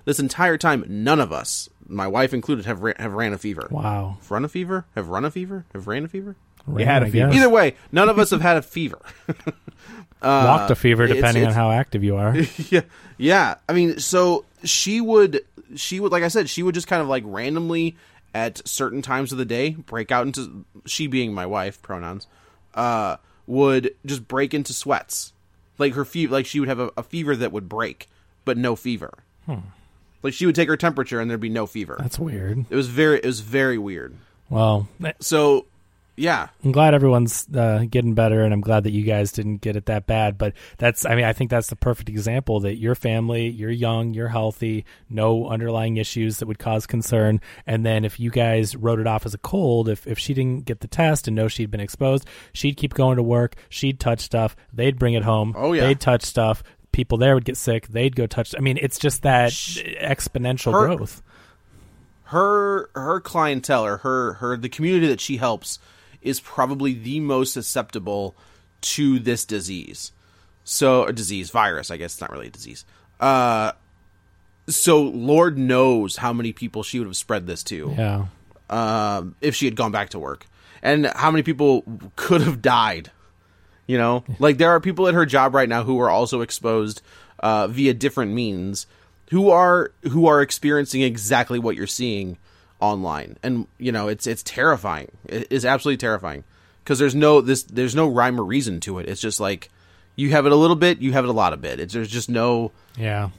this entire time. None of us, my wife included, have ra- have ran a fever. wow. Have run a fever? Have run a fever? Have ran a fever? You had a I fever. Either way, none of us have had a fever. Walked a fever it's- depending on how active you are. yeah, yeah. I mean, so she would, she would, like I said, she would just kind of like randomly at certain times of the day break out into. She being my wife, pronouns, uh, would just break into sweats, like her fever. Like she would have a, a fever that would break, but no fever. Hmm. Like she would take her temperature and there'd be no fever. That's weird. it was very, it was very weird. Well, So, yeah, I'm glad everyone's uh, getting better, and I'm glad that you guys didn't get it that bad. But that's, I mean, I think that's the perfect example that your family, you're young, you're healthy, no underlying issues that would cause concern. And then if you guys wrote it off as a cold, if, if she didn't get the test and know she'd been exposed, she'd keep going to work, she'd touch stuff, they'd bring it home, Oh, yeah. they'd touch stuff. People there would get sick. They'd go touch. I mean, it's just that exponential Her- growth. her her clientele or her her the community that she helps is probably the most susceptible to this disease. So a disease virus, I guess it's not really a disease. Uh so Lord knows how many people she would have spread this to Yeah. um, if she had gone back to work, and how many people could have died. You know, like there are people at her job right now who are also exposed uh, via different means, who are who are experiencing exactly what you're seeing online, and you know it's it's terrifying. It is absolutely terrifying because there's no this there's no rhyme or reason to it. It's just like you have it a little bit, you have it a lot of bit. It's, there's just no Yeah.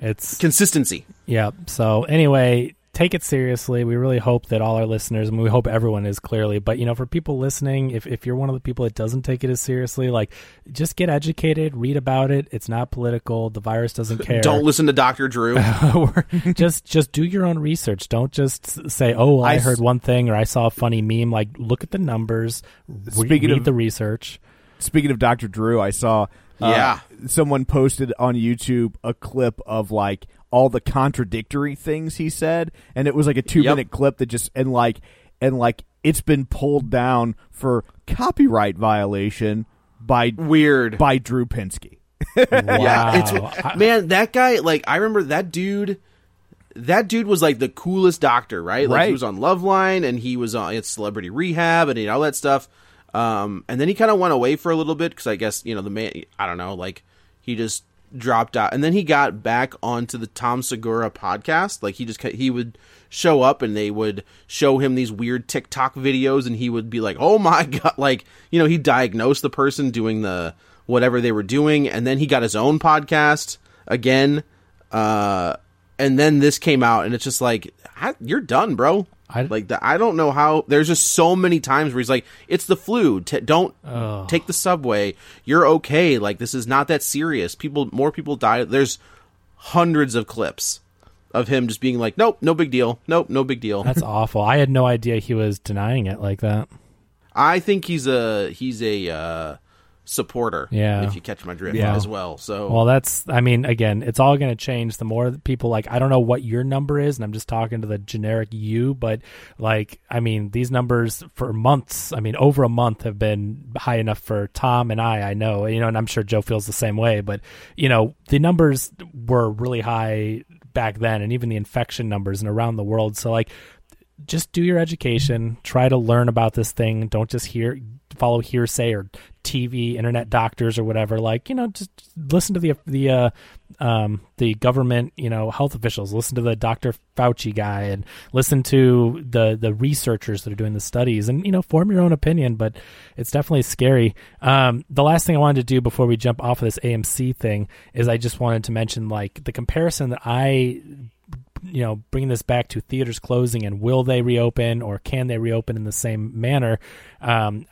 It's consistency. Yeah. So anyway, take it seriously. We really hope that all our listeners, and we hope everyone is clearly. But you know, for people listening, if if you're one of the people that doesn't take it as seriously, like just get educated, read about it. It's not political. The virus doesn't care. Don't listen to Doctor Drew. just just do your own research. Don't just say, "Oh, well, I, I heard s- one thing" or "I saw a funny meme." Like, look at the numbers. Re- Speaking read of- the research. Speaking of Dr. Drew, I saw uh, Yeah. someone posted on YouTube a clip of like all the contradictory things he said, and it was like a two minute clip that just and like and like it's been pulled down for copyright violation by Weird. by Drew Pinsky. Wow. Yeah, it's man. That guy, like, I remember that dude. That dude was like the coolest doctor, right? Like Right. he was on Loveline and he was on it's Celebrity Rehab and you know, all that stuff. Um, and then he kind of went away for a little bit because I guess you know the man. I don't know, like he just dropped out, and then he got back onto the Tom Segura podcast. Like he just he would show up and they would show him these weird TikTok videos, and he would be like, "Oh my god!" Like you know, he diagnosed the person doing the whatever they were doing, and then he got his own podcast again. Uh, and then this came out, and it's just like I, you're done, bro. I- like the, I don't know how. There's just so many times where he's like, "It's the flu. T- don't take the subway. You're okay. Like this is not that serious. People, more people die. There's hundreds of clips of him just being like, "Nope, no big deal. Nope, no big deal." That's awful. I had no idea he was denying it like that. I think he's a he's a uh, supporter. Yeah. if you catch my drift Yeah. as well. So Well, that's, I mean, again, it's all going to change the more people like, I don't know what your number is, and I'm just talking to the generic you, but like, I mean, these numbers for months, I mean, over a month have been high enough for Tom and I, I know, you know, and I'm sure Joe feels the same way, but, you know, the numbers were really high back then, and even the infection numbers and around the world. So, like, just do your education try to learn about this thing don't just hear follow hearsay or tv internet doctors or whatever like you know just listen to the the uh um the government you know health officials listen to the dr fauci guy and listen to the the researchers that are doing the studies and you know form your own opinion but it's definitely scary um the last thing i wanted to do before we jump off of this amc thing is i just wanted to mention like the comparison that i you know, bringing this back to theaters closing and will they reopen or can they reopen in the same manner? Um,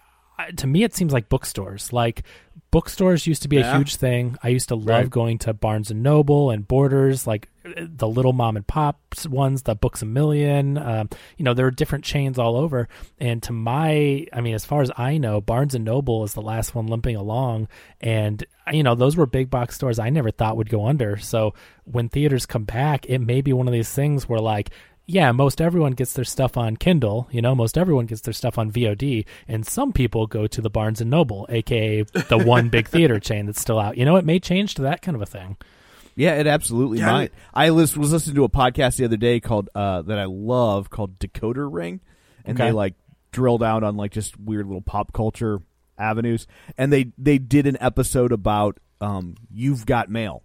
to me, it seems like bookstores. Like bookstores used to be a huge thing. I used to love Right. going to Barnes and Noble and Borders, like uh, the little mom and pop ones, the Books a Million. Um, you know, there are different chains all over. And to my, I mean, as far as I know, Barnes and Noble is the last one limping along. And you know, those were big box stores I never thought would go under. So when theaters come back, it may be one of these things where like yeah, most everyone gets their stuff on Kindle, you know, most everyone gets their stuff on VOD, and some people go to the Barnes and Noble, aka the one big theater chain that's still out. You know, it may change to that kind of a thing. Yeah, it absolutely Yeah, might. I lis- was listening to a podcast the other day called uh, that I love called Decoder Ring, and Okay. they like drill down on like just weird little pop culture avenues, and they they did an episode about um, You've Got Mail.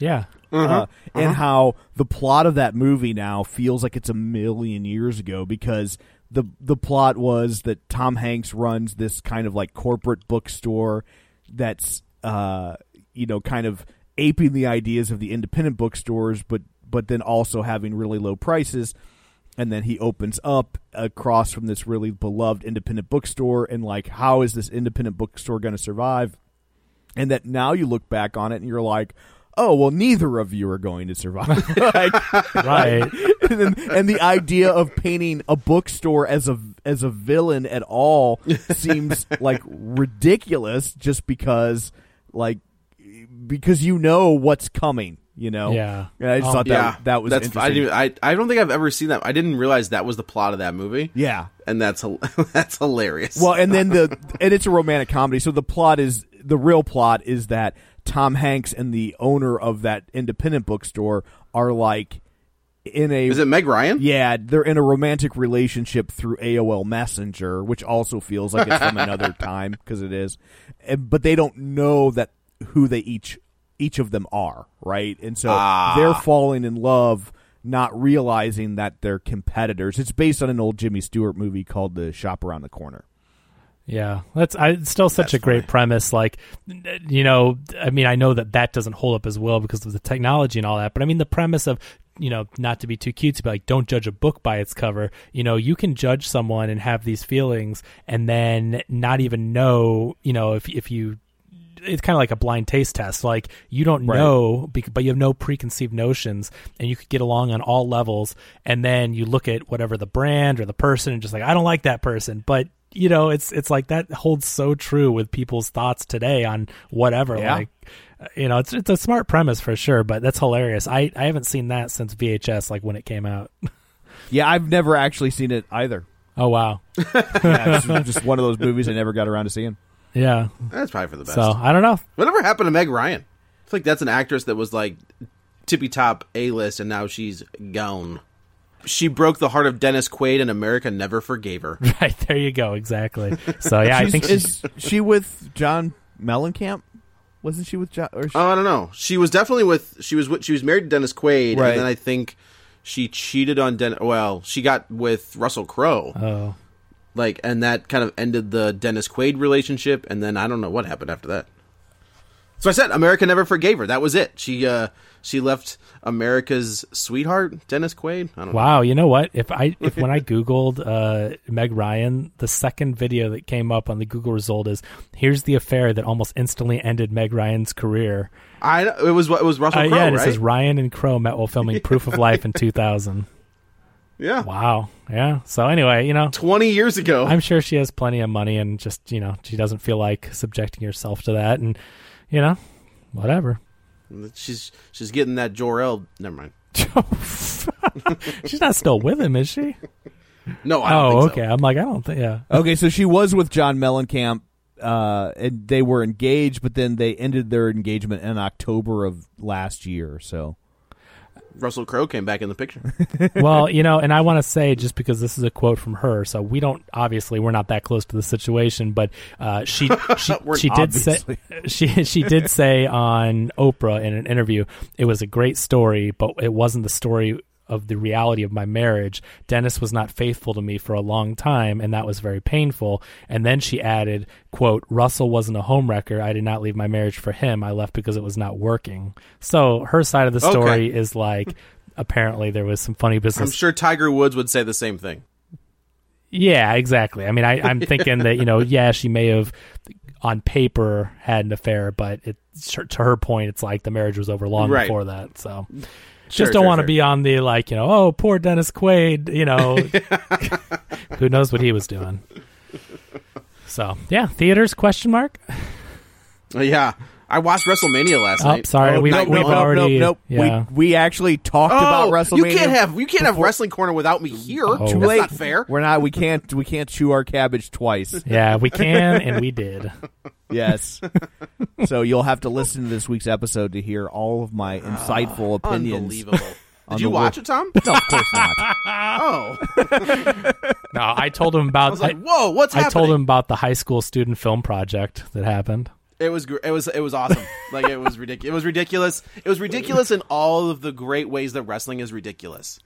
Yeah. Uh, and how the plot of that movie now feels like it's a million years ago because the the plot was that Tom Hanks runs this kind of like corporate bookstore that's uh, you know kind of aping the ideas of the independent bookstores, but but then also having really low prices. And then he opens up across from this really beloved independent bookstore, and like, how is this independent bookstore going to survive? and that now you look back on it and you're like, oh well, neither of you are going to survive. Like, Right. and, then, and the idea of painting a bookstore as a as a villain at all seems like ridiculous, just because like because you know what's coming. You know, Yeah. And I just Oh, thought that yeah, that was that's. I, didn't, I I don't think I've ever seen that. I didn't realize that was the plot of that movie. yeah, and that's hil- that's hilarious. Well, and then the and it's a romantic comedy. So the plot is the real plot is that Tom Hanks and the owner of that independent bookstore are like in a is it Meg Ryan? yeah, they're in a romantic relationship through AOL Messenger, which also feels like it's from another time because it is. And, but they don't know that who they each each of them are, right? And so Ah. they're falling in love not realizing that they're competitors. It's based on an old Jimmy Stewart movie called The Shop Around the Corner. Yeah, that's I, it's still such a great premise. Like, you know, I mean, I know that that doesn't hold up as well because of the technology and all that, but I mean, the premise of you know, not to be too cute, to be like, don't judge a book by its cover. You know, you can judge someone and have these feelings, and then not even know, you know, if if you it's kind of like a blind taste test. Like you don't Right. know, but you have no preconceived notions, and you could get along on all levels. And then you look at whatever the brand or the person, and just like I don't like that person. But you know, it's it's like that holds so true with people's thoughts today on whatever. Yeah. Like you know, it's it's a smart premise for sure, but that's hilarious. I I haven't seen that since VHS, like when it came out. Yeah, I've never actually seen it either. Oh wow, Yeah, it's just one of those movies I never got around to seeing. yeah. That's probably for the best. So I don't know. Whatever happened to Meg Ryan? I feel like that's an actress that was like tippy top A list, and now she's gone. She broke the heart of Dennis Quaid, and America never forgave her. Right there, you go. Exactly. So yeah, I think she's is she with John Mellencamp? Wasn't she with John? Or she, Oh, I don't know. She was definitely with. She was with, she was married to Dennis Quaid, Right. and then I think she cheated on Dennis. Well, she got with Russell Crowe, oh. like, and that kind of ended the Dennis Quaid relationship. And then I don't know what happened after that. So I said America never forgave her. That was it. She uh she left America's sweetheart, Dennis Quaid. I don't know. Wow, you know what? If I if when I googled uh, Meg Ryan, the second video that came up on the Google result is here's the affair that almost instantly ended Meg Ryan's career. I it was it was Russell Uh, Crowe, yeah, and it says Ryan and Crowe met while filming Proof of Life in 2000. yeah, Wow. Yeah. So anyway, you know, twenty years ago. I'm sure she has plenty of money and just you know she doesn't feel like subjecting herself to that, and you know, whatever. she's she's getting that Jor El. Never mind. She's not still with him, is she? No, I don't Oh, think so. okay. I'm like, I don't think. Yeah. okay, so she was with John Mellencamp, uh, and they were engaged, but then they ended their engagement in October of last year. So Russell Crowe came back in the picture. well, you know, and I want to say just because this is a quote from her, so we don't obviously we're not that close to the situation, but uh, she she, she did say she she did say on Oprah in an interview it was a great story, but it wasn't the story of the reality of my marriage. Dennis was not faithful to me for a long time, and that was very painful. And then she added, "quote Russell wasn't a homewrecker. I did not leave my marriage for him. I left because it was not working." So her side of the Okay. story is like. Apparently, there was some funny business I'm sure Tiger Woods would say the same thing. Yeah, exactly. I mean, I, I'm thinking that you know, yeah, she may have on paper had an affair, but it to her point, it's like the marriage was over long Right. before that. So Sure, just don't sure, want to sure. be on the like, you know, oh, poor Dennis Quaid. You know, who knows what he was doing. So yeah, theaters question mark. Uh, yeah, I watched WrestleMania last Oh, night. sorry, Oh, we've, night we've one. already. nope, nope. Yeah. We we actually talked Oh, about WrestleMania. you can't have you can't have wrestling corner without me here. Too That's late. not fair. We're not. We can't. We can't chew our cabbage twice. yeah, we can and we did. yes. so you'll have to listen to this week's episode to hear all of my ah, insightful opinions. Unbelievable. Did you watch wo- it, Tom? No, of course not. Oh, No, I told him I about. was like, whoa, what's I happening? told him about the high school student film project that happened. It was gr- it was it was awesome. like it was ridiculous. It was ridiculous. It was ridiculous in all of the great ways that wrestling is ridiculous.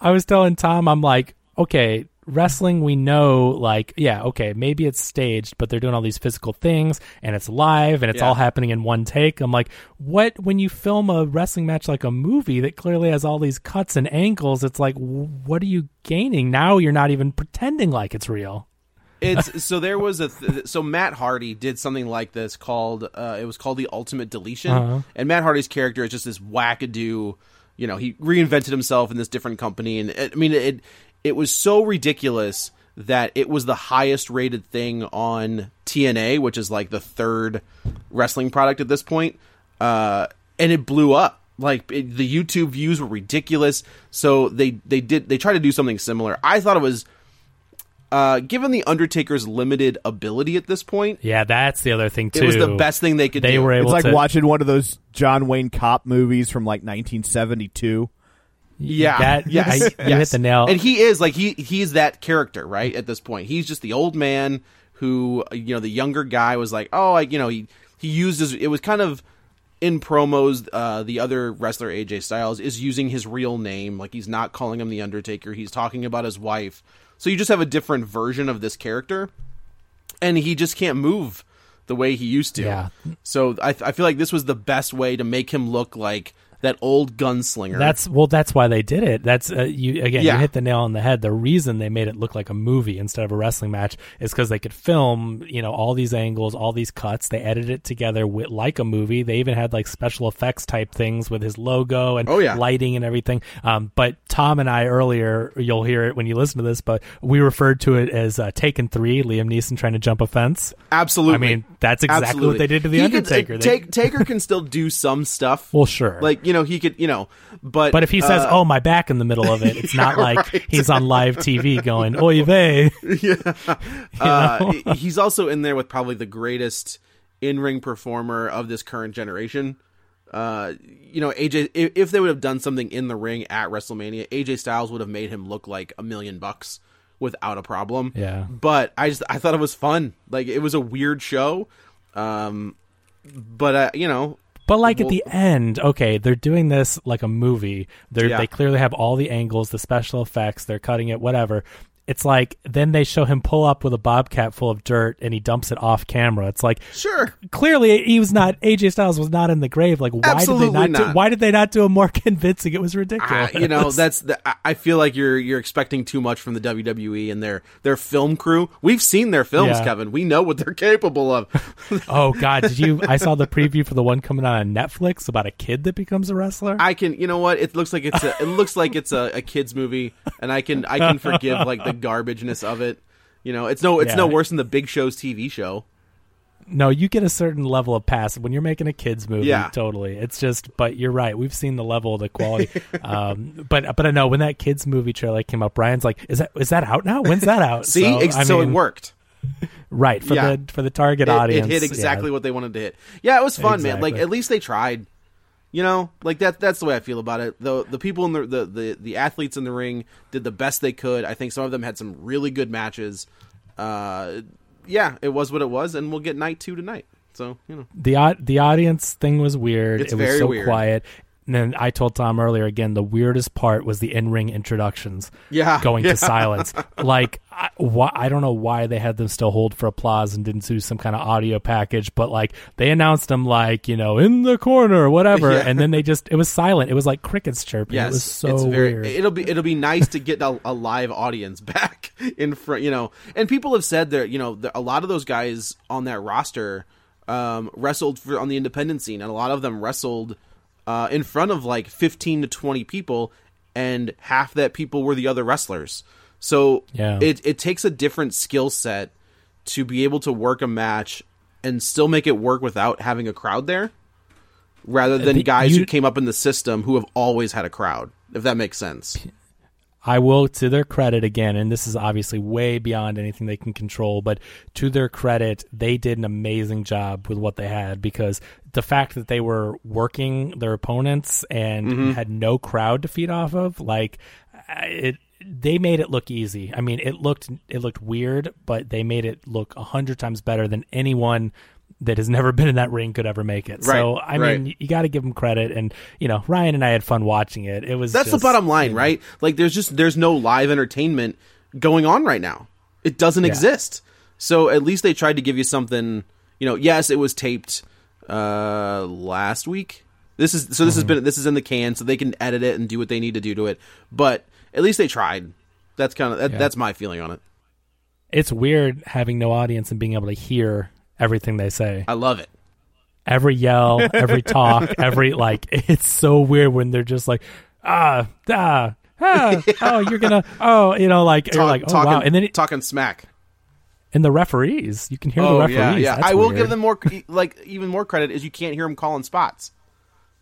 I was telling Tom, I'm like, okay, wrestling, we know, like, yeah, okay, maybe it's staged, but they're doing all these physical things and it's live and it's Yeah. all happening in one take. I'm like, what, when you film a wrestling match like a movie that clearly has all these cuts and angles, it's like, what are you gaining? Now you're not even pretending like it's real. It's so there was a th- so Matt Hardy did something like this called uh, it was called the Ultimate Deletion, Uh-huh. and Matt Hardy's character is just this wackadoo. You know, he reinvented himself in this different company, and it, I mean it. It was so ridiculous that it was the highest rated thing on TNA, which is like the third wrestling product at this point, uh, and it blew up. Like it, the YouTube views were ridiculous, so they they did they tried to do something similar. I thought it was uh, given the Undertaker's limited ability at this point, Yeah, that's the other thing, too. it was the best thing they could They do. were able It's like to. watching one of those John Wayne cop movies from like 1972. Yeah, that- yes, I- you yes. hit the nail. And he is like he he's that character right at this point. He's just the old man who you know the younger guy was like, oh, I you know he he used his. It was kind of in promos. Uh, the other wrestler AJ Styles is using his real name, like he's not calling him the Undertaker. He's talking about his wife. So you just have a different version of this character, and he just can't move the way he used to. Yeah. So I, I feel like this was the best way to make him look like that old gunslinger. That's well. That's why they did it. That's uh, you again. Yeah. You hit the nail on the head. The reason they made it look like a movie instead of a wrestling match is because they could film, you know, all these angles, all these cuts. They edited it together with, like a movie. They even had like special effects type things with his logo and Oh, yeah. lighting and everything. Um, but Tom and I earlier, you'll hear it when you listen to this, but we referred to it as uh, Taken Three. Liam Neeson trying to jump a fence. absolutely. I mean, that's exactly Absolutely. what they did to the He could- Undertaker. uh, They- Take, Taker can still do some stuff. Well, sure. Like you know, he could. You know, but But if he says, uh, "Oh, my back" in the middle of it, it's not like right. he's on live TV going, "Oy vey." uh, he's also in there with probably the greatest in-ring performer of this current generation. Uh, you know, AJ. If, if they would have done something in the ring at WrestleMania, AJ Styles would have made him look like a million bucks without a problem. Yeah. But I just I thought it was fun. Like it was a weird show. Um, but uh, you know, But like at the end, okay, they're doing this like a movie. They Yeah. they clearly have all the angles, the special effects. They're cutting it, whatever. It's like then they show him pull up with a bobcat full of dirt and he dumps it off camera. It's like sure. clearly he was not AJ Styles was not in the grave. Like why Absolutely did they not, Do, why did they not do a more convincing? It was ridiculous. I, you know, that's the, I- I feel like you're you're expecting too much from the WWE and their their film crew. We've seen their films, Yeah. Kevin. We know what they're capable of. oh God, did you? I saw the preview for the one coming out on Netflix about a kid that becomes a wrestler. I can, you know what? It looks like it's a it looks like it's a, a kids movie, and I can I can forgive like the garbageness of it. You know, it's no it's Yeah. no worse than the Big Show's TV show. No, you get a certain level of pass when you're making a kids movie. Yeah. totally. It's just, but you're right. We've seen the level of the quality. um, but but I know when that kids movie trailer came up, Brian's like, "Is that is that out now? When's that out?" See, so, ex- I so it worked. right for Yeah. the for the target It, it audience. hit exactly yeah. what they wanted to hit. Yeah, it was fun, man. Like at least they tried. You know, like that. That's the way I feel about it. The the people in the, the the the athletes in the ring did the best they could. I think some of them had some really good matches. Uh, yeah, it was what it was, and we'll get night two tonight. So you know, the the audience thing was weird. It's it was very so weird. quiet. And then I told Tom earlier again, the weirdest part was the in ring introductions. Yeah, going yeah. to silence. Like I, why, I don't know why they had them still hold for applause and didn't do some kind of audio package, but like they announced them like you know in the corner or whatever, Yeah. and then they just it was silent. It was like crickets chirping. yes, it was so it's very. weird. It'll be it'll be nice to get a, a live audience back in front. You know, and people have said that you know a lot of those guys on that roster um, wrestled for, on the independent scene, and a lot of them wrestled uh, in front of like fifteen to twenty people, and half that people were the other wrestlers. So Yeah. it it takes a different skill set to be able to work a match and still make it work without having a crowd there, rather than guys you- who came up in the system who have always had a crowd. If that makes sense. I will, to their credit again, and this is obviously way beyond anything they can control, but to their credit, they did an amazing job with what they had because the fact that they were working their opponents and Mm-hmm. had no crowd to feed off of, like it, they made it look easy. I mean, it looked it looked weird, but they made it look a hundred times better than anyone that has never been in that ring could ever make it. so, I right. mean, you got to give them credit, and you know, Ryan and I had fun watching it. It was That's just, the bottom line, right? Like there's just there's no live entertainment going on right now. It doesn't exist. So at least they tried to give you something, you know, yes, it was taped uh last week. This is so this Mm-hmm. has been this is in the can so they can edit it and do what they need to do to it. But at least they tried. That's kind of that, Yeah. that's my feeling on it. it's weird having no audience and being able to hear everything they say. I love it. Every yell, every talk, every like it's so weird when they're just like ah ah ah oh you're gonna oh you know like you're like oh talking, wow and then it, talking smack. and the referees you can hear the Oh referees. yeah, yeah. That's I will weird. give them more, like even more credit is you can't hear them calling spots.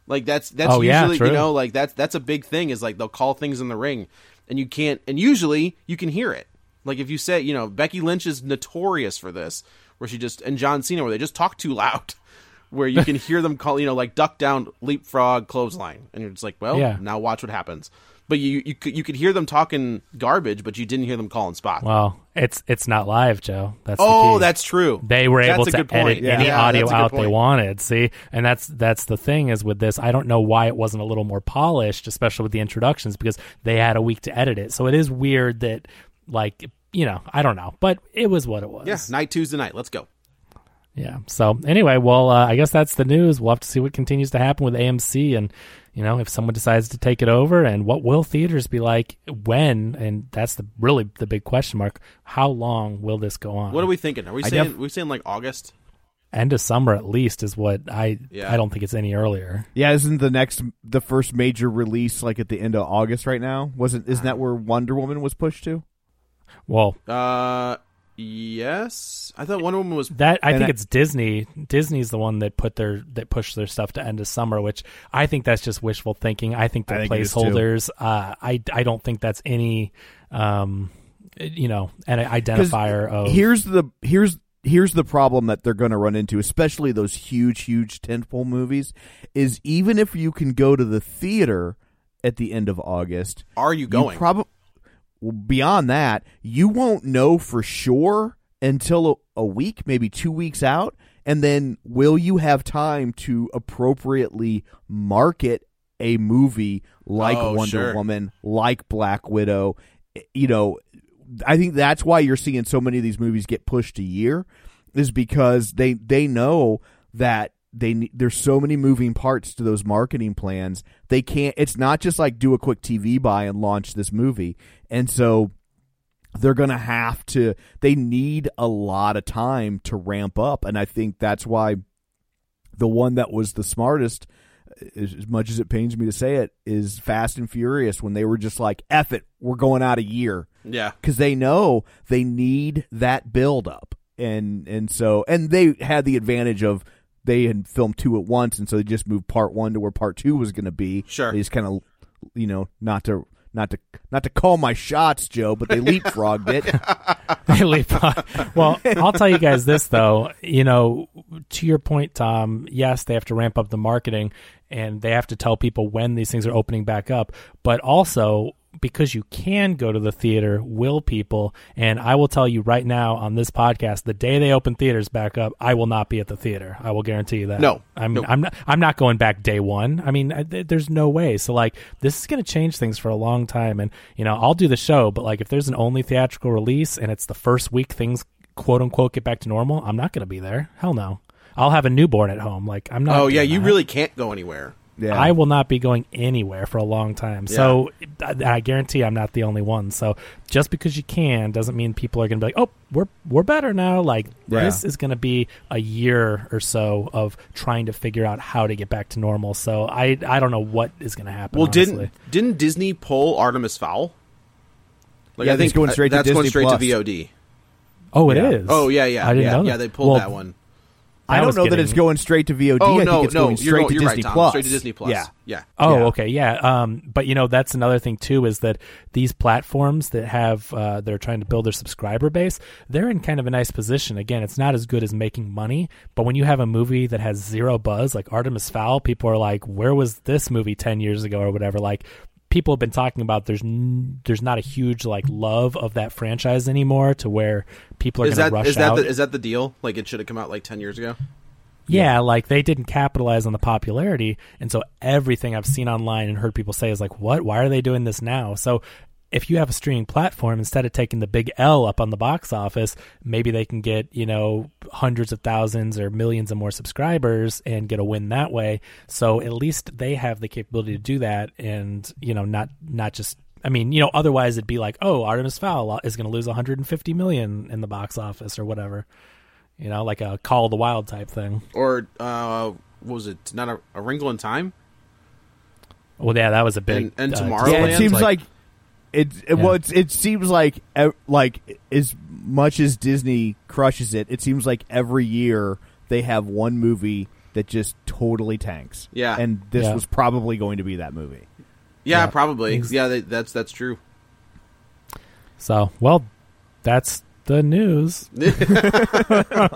Like that's that's Oh, yeah, usually true. you know like that's that's a big thing is like they'll call things in the ring and you can't and usually you can hear it. Like if you say you know Becky Lynch is notorious for this where she just and John Cena where they just talk too loud. Where you can hear them call, you know, like duck down, leapfrog, clothesline, and you're just like, well, Yeah. now watch what happens. But you you could you could hear them talking garbage, but you didn't hear them calling spots. Well, it's it's not live, Joe. That's the oh, that's true. they were That's able to edit Yeah. any Yeah, audio that's a good out they wanted. See, and that's that's the thing is with this. I don't know why it wasn't a little more polished, especially with the introductions, because they had a week to edit it. So it is weird that, like, you know, I don't know, but it was what it was. Yeah, night Tuesday night. Let's go. Yeah. So anyway, well, uh, I guess that's the news. We'll have to see what continues to happen with AMC, and you know, if someone decides to take it over, and what will theaters be like when? And that's the really the big question mark. How long will this go on? What are we thinking? Are we I saying def- we saying like August? End of summer at least is what I. Yeah. I don't think it's any earlier. Yeah, isn't the next the first major release like at the end of August right now? Wasn't isn't that where Wonder Woman was pushed to? Well, Uh, yes. I thought Wonder Woman was. That I think I- it's Disney. Disney's the one that put their that pushed their stuff to end of summer, which I think that's just wishful thinking. I think they're I think it is, too. placeholders. Uh, I I don't think that's any, um, you know, an identifier 'Cause of. here's the here's here's the problem that they're going to run into, especially those huge huge tentpole movies, is even if you can go to the theater at the end of August, Are you going? Probably beyond that, you won't know for sure until a, a week, maybe two weeks out, and then will you have time to appropriately market a movie like Oh, Wonder sure. Woman, like Black Widow? You know, I think that's why you're seeing so many of these movies get pushed a year, is because they they know that they there's so many moving parts to those marketing plans. They can't. It's not just like do a quick TV buy and launch this movie, and so they're going to have to. They need a lot of time to ramp up, and I think that's why the one that was the smartest. As much as it pains me to say it, is Fast and Furious when they were just like, "F it, we're going out a year." yeah. because they know they need that build up and and so and they had the advantage of they had filmed two at once and so they just moved part one to where part two was going to be Sure. they just kind of you know not to not to not to call my shots joe but they leapfrogged it They leapfrog. well, I'll tell you guys this though. You know, to your point, Tom. Yes, they have to ramp up the marketing, and they have to tell people when these things are opening back up. But also, because you can go to the theater, will people? And I will tell you right now on this podcast, the day they open theaters back up, I will not be at the theater. I will guarantee you that. No. I'm No. I'm not I'm not going back day one. I mean, I, th- there's no way. So like, this is going to change things for a long time. And you know, I'll do the show, but like, if there's an only theatrical release and it's the first week things quote unquote get back to normal, I'm not going to be there. Hell no. I'll have a newborn at home. Like I'm not. Oh yeah, you that. really can't go anywhere. Yeah I will not be going anywhere for a long time. So I, I guarantee I'm not the only one. So just because you can doesn't mean people are going to be like, "Oh, we're we're better now." Like Yeah. this is going to be a year or so of trying to figure out how to get back to normal. So I I don't know what is going to happen. Well, honestly. didn't didn't Disney pull Artemis Fowl? Like Yeah, I think that's going straight uh, to that's going straight Plus. to VOD. Oh, it is. Yeah. Oh yeah, yeah, I didn't yeah, know that. yeah. They pulled Well, that one. I don't was know that it's going straight to VOD. Oh I no, think it's no, going you're, straight to you're Disney right, Plus. Straight to Disney Plus. Yeah. yeah. Oh, Yeah. okay, yeah. Um, but you know that's another thing too is that these platforms that have uh, they're trying to build their subscriber base, they're in kind of a nice position. Again, it's not as good as making money, but when you have a movie that has zero buzz, like Artemis Fowl, people are like, "Where was this movie ten years ago?" or whatever. Like people have been talking about there's n- there's not a huge like love of that franchise anymore to where people are Is going that to rush is that out. the, is that the deal? Like it should have come out like ten years ago. Yeah, like they didn't capitalize on the popularity, and so everything I've seen online and heard people say is like, "What? Why are they doing this now?" So if you have a streaming platform, instead of taking the big L up on the box office, maybe they can get you know hundreds of thousands or millions of more subscribers and get a win that way. So at least they have the capability to do that, and you know, not not just. I mean, you know, otherwise it'd be like, oh, Artemis Fowl is going to lose 150 million in the box office or whatever. You know, like a Call of the Wild type thing. Or uh, what was it? Not a, a Wrinkle in Time. Well, yeah, that was a big. And- and uh, Tomorrowland? Yeah, it seems like- like, it. it Yeah. Well, it's, it seems like like as much as Disney crushes it, it seems like every year they have one movie that just totally tanks. Yeah. and this Yeah. was probably going to be that movie. Yeah, Yeah. probably. Ex- Yeah, they, that's that's true. So, well, that's the news.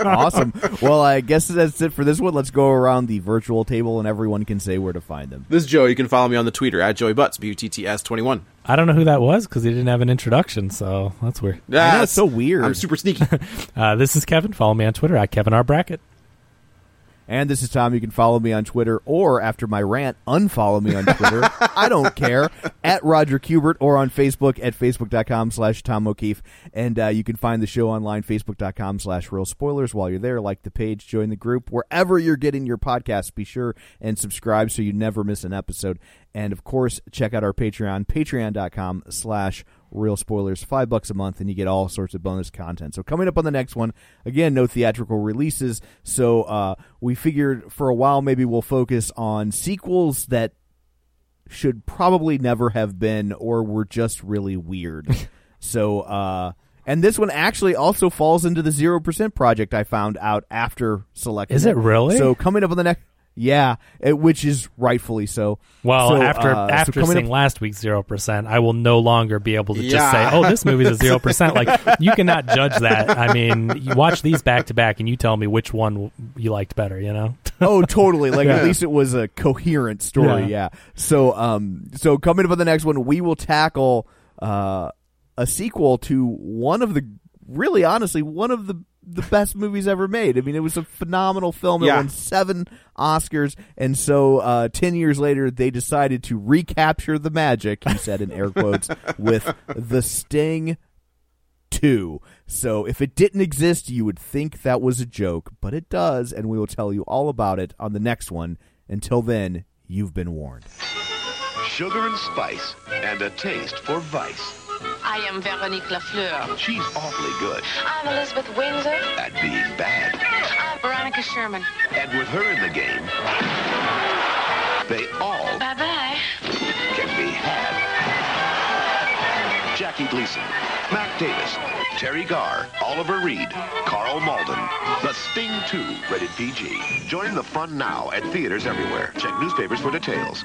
awesome. Well, I guess that's it for this one. Let's go around the virtual table, and everyone can say where to find them. This is Joe. You can follow me on the Twitter at Joey Butts B U T T S twenty one. I don't know who that was because he didn't have an introduction, so that's weird. Know, it's so weird. I'm super sneaky. Uh, this is Kevin. Follow me on Twitter at Kevin R Brackett. And this is Tom. You can follow me on Twitter or after my rant, unfollow me on Twitter. I don't care. At Roger Kubert or on Facebook at facebook.com slash Tom O'Keefe. And uh, you can find the show online, facebook.com slash real spoilers. While you're there, like the page, join the group. Wherever you're getting your podcasts, be sure and subscribe so you never miss an episode. And of course, check out our Patreon, patreon.com slash real spoilers, five bucks a month, and you get all sorts of bonus content. So coming up on the next one, again, no theatrical releases. So uh, we figured for a while maybe we'll focus on sequels that should probably never have been or were just really weird. so uh and this one actually also falls into the 0% project I found out after selecting Is it really? So coming up on the next yeah, it, which is rightfully so. Well, So, after uh, after coming seeing up- last week's zero percent, I will no longer be able to just say, "Oh, this movie's a zero percent." Like you cannot judge that. I mean, you watch these back to back, and you tell me which one you liked better. You know? oh, totally. Like at least it was a coherent story. Yeah. Yeah. So, um, so coming up on the next one, we will tackle uh, a sequel to one of the really, honestly, one of the the best movies ever made. I mean, it was a phenomenal film. It Yeah. won seven Oscars, and so uh, ten years later, they decided to recapture the magic. He said in air quotes with The Sting 2. So if it didn't exist, you would think that was a joke, but it does, and we will tell you all about it on the next one. Until then, you've been warned. Sugar and spice, and a taste for vice. I am Veronique Lafleur. She's awfully good I'm Elizabeth Windsor. at being bad. I'm Veronica Sherman. And with her in the game, they all Bye-bye. can be had. Jackie Gleason, Mac Davis, Teri Garr, Oliver Reed, Karl Malden. The Sting 2, rated PG. Join the fun now at theaters everywhere. Check newspapers for details.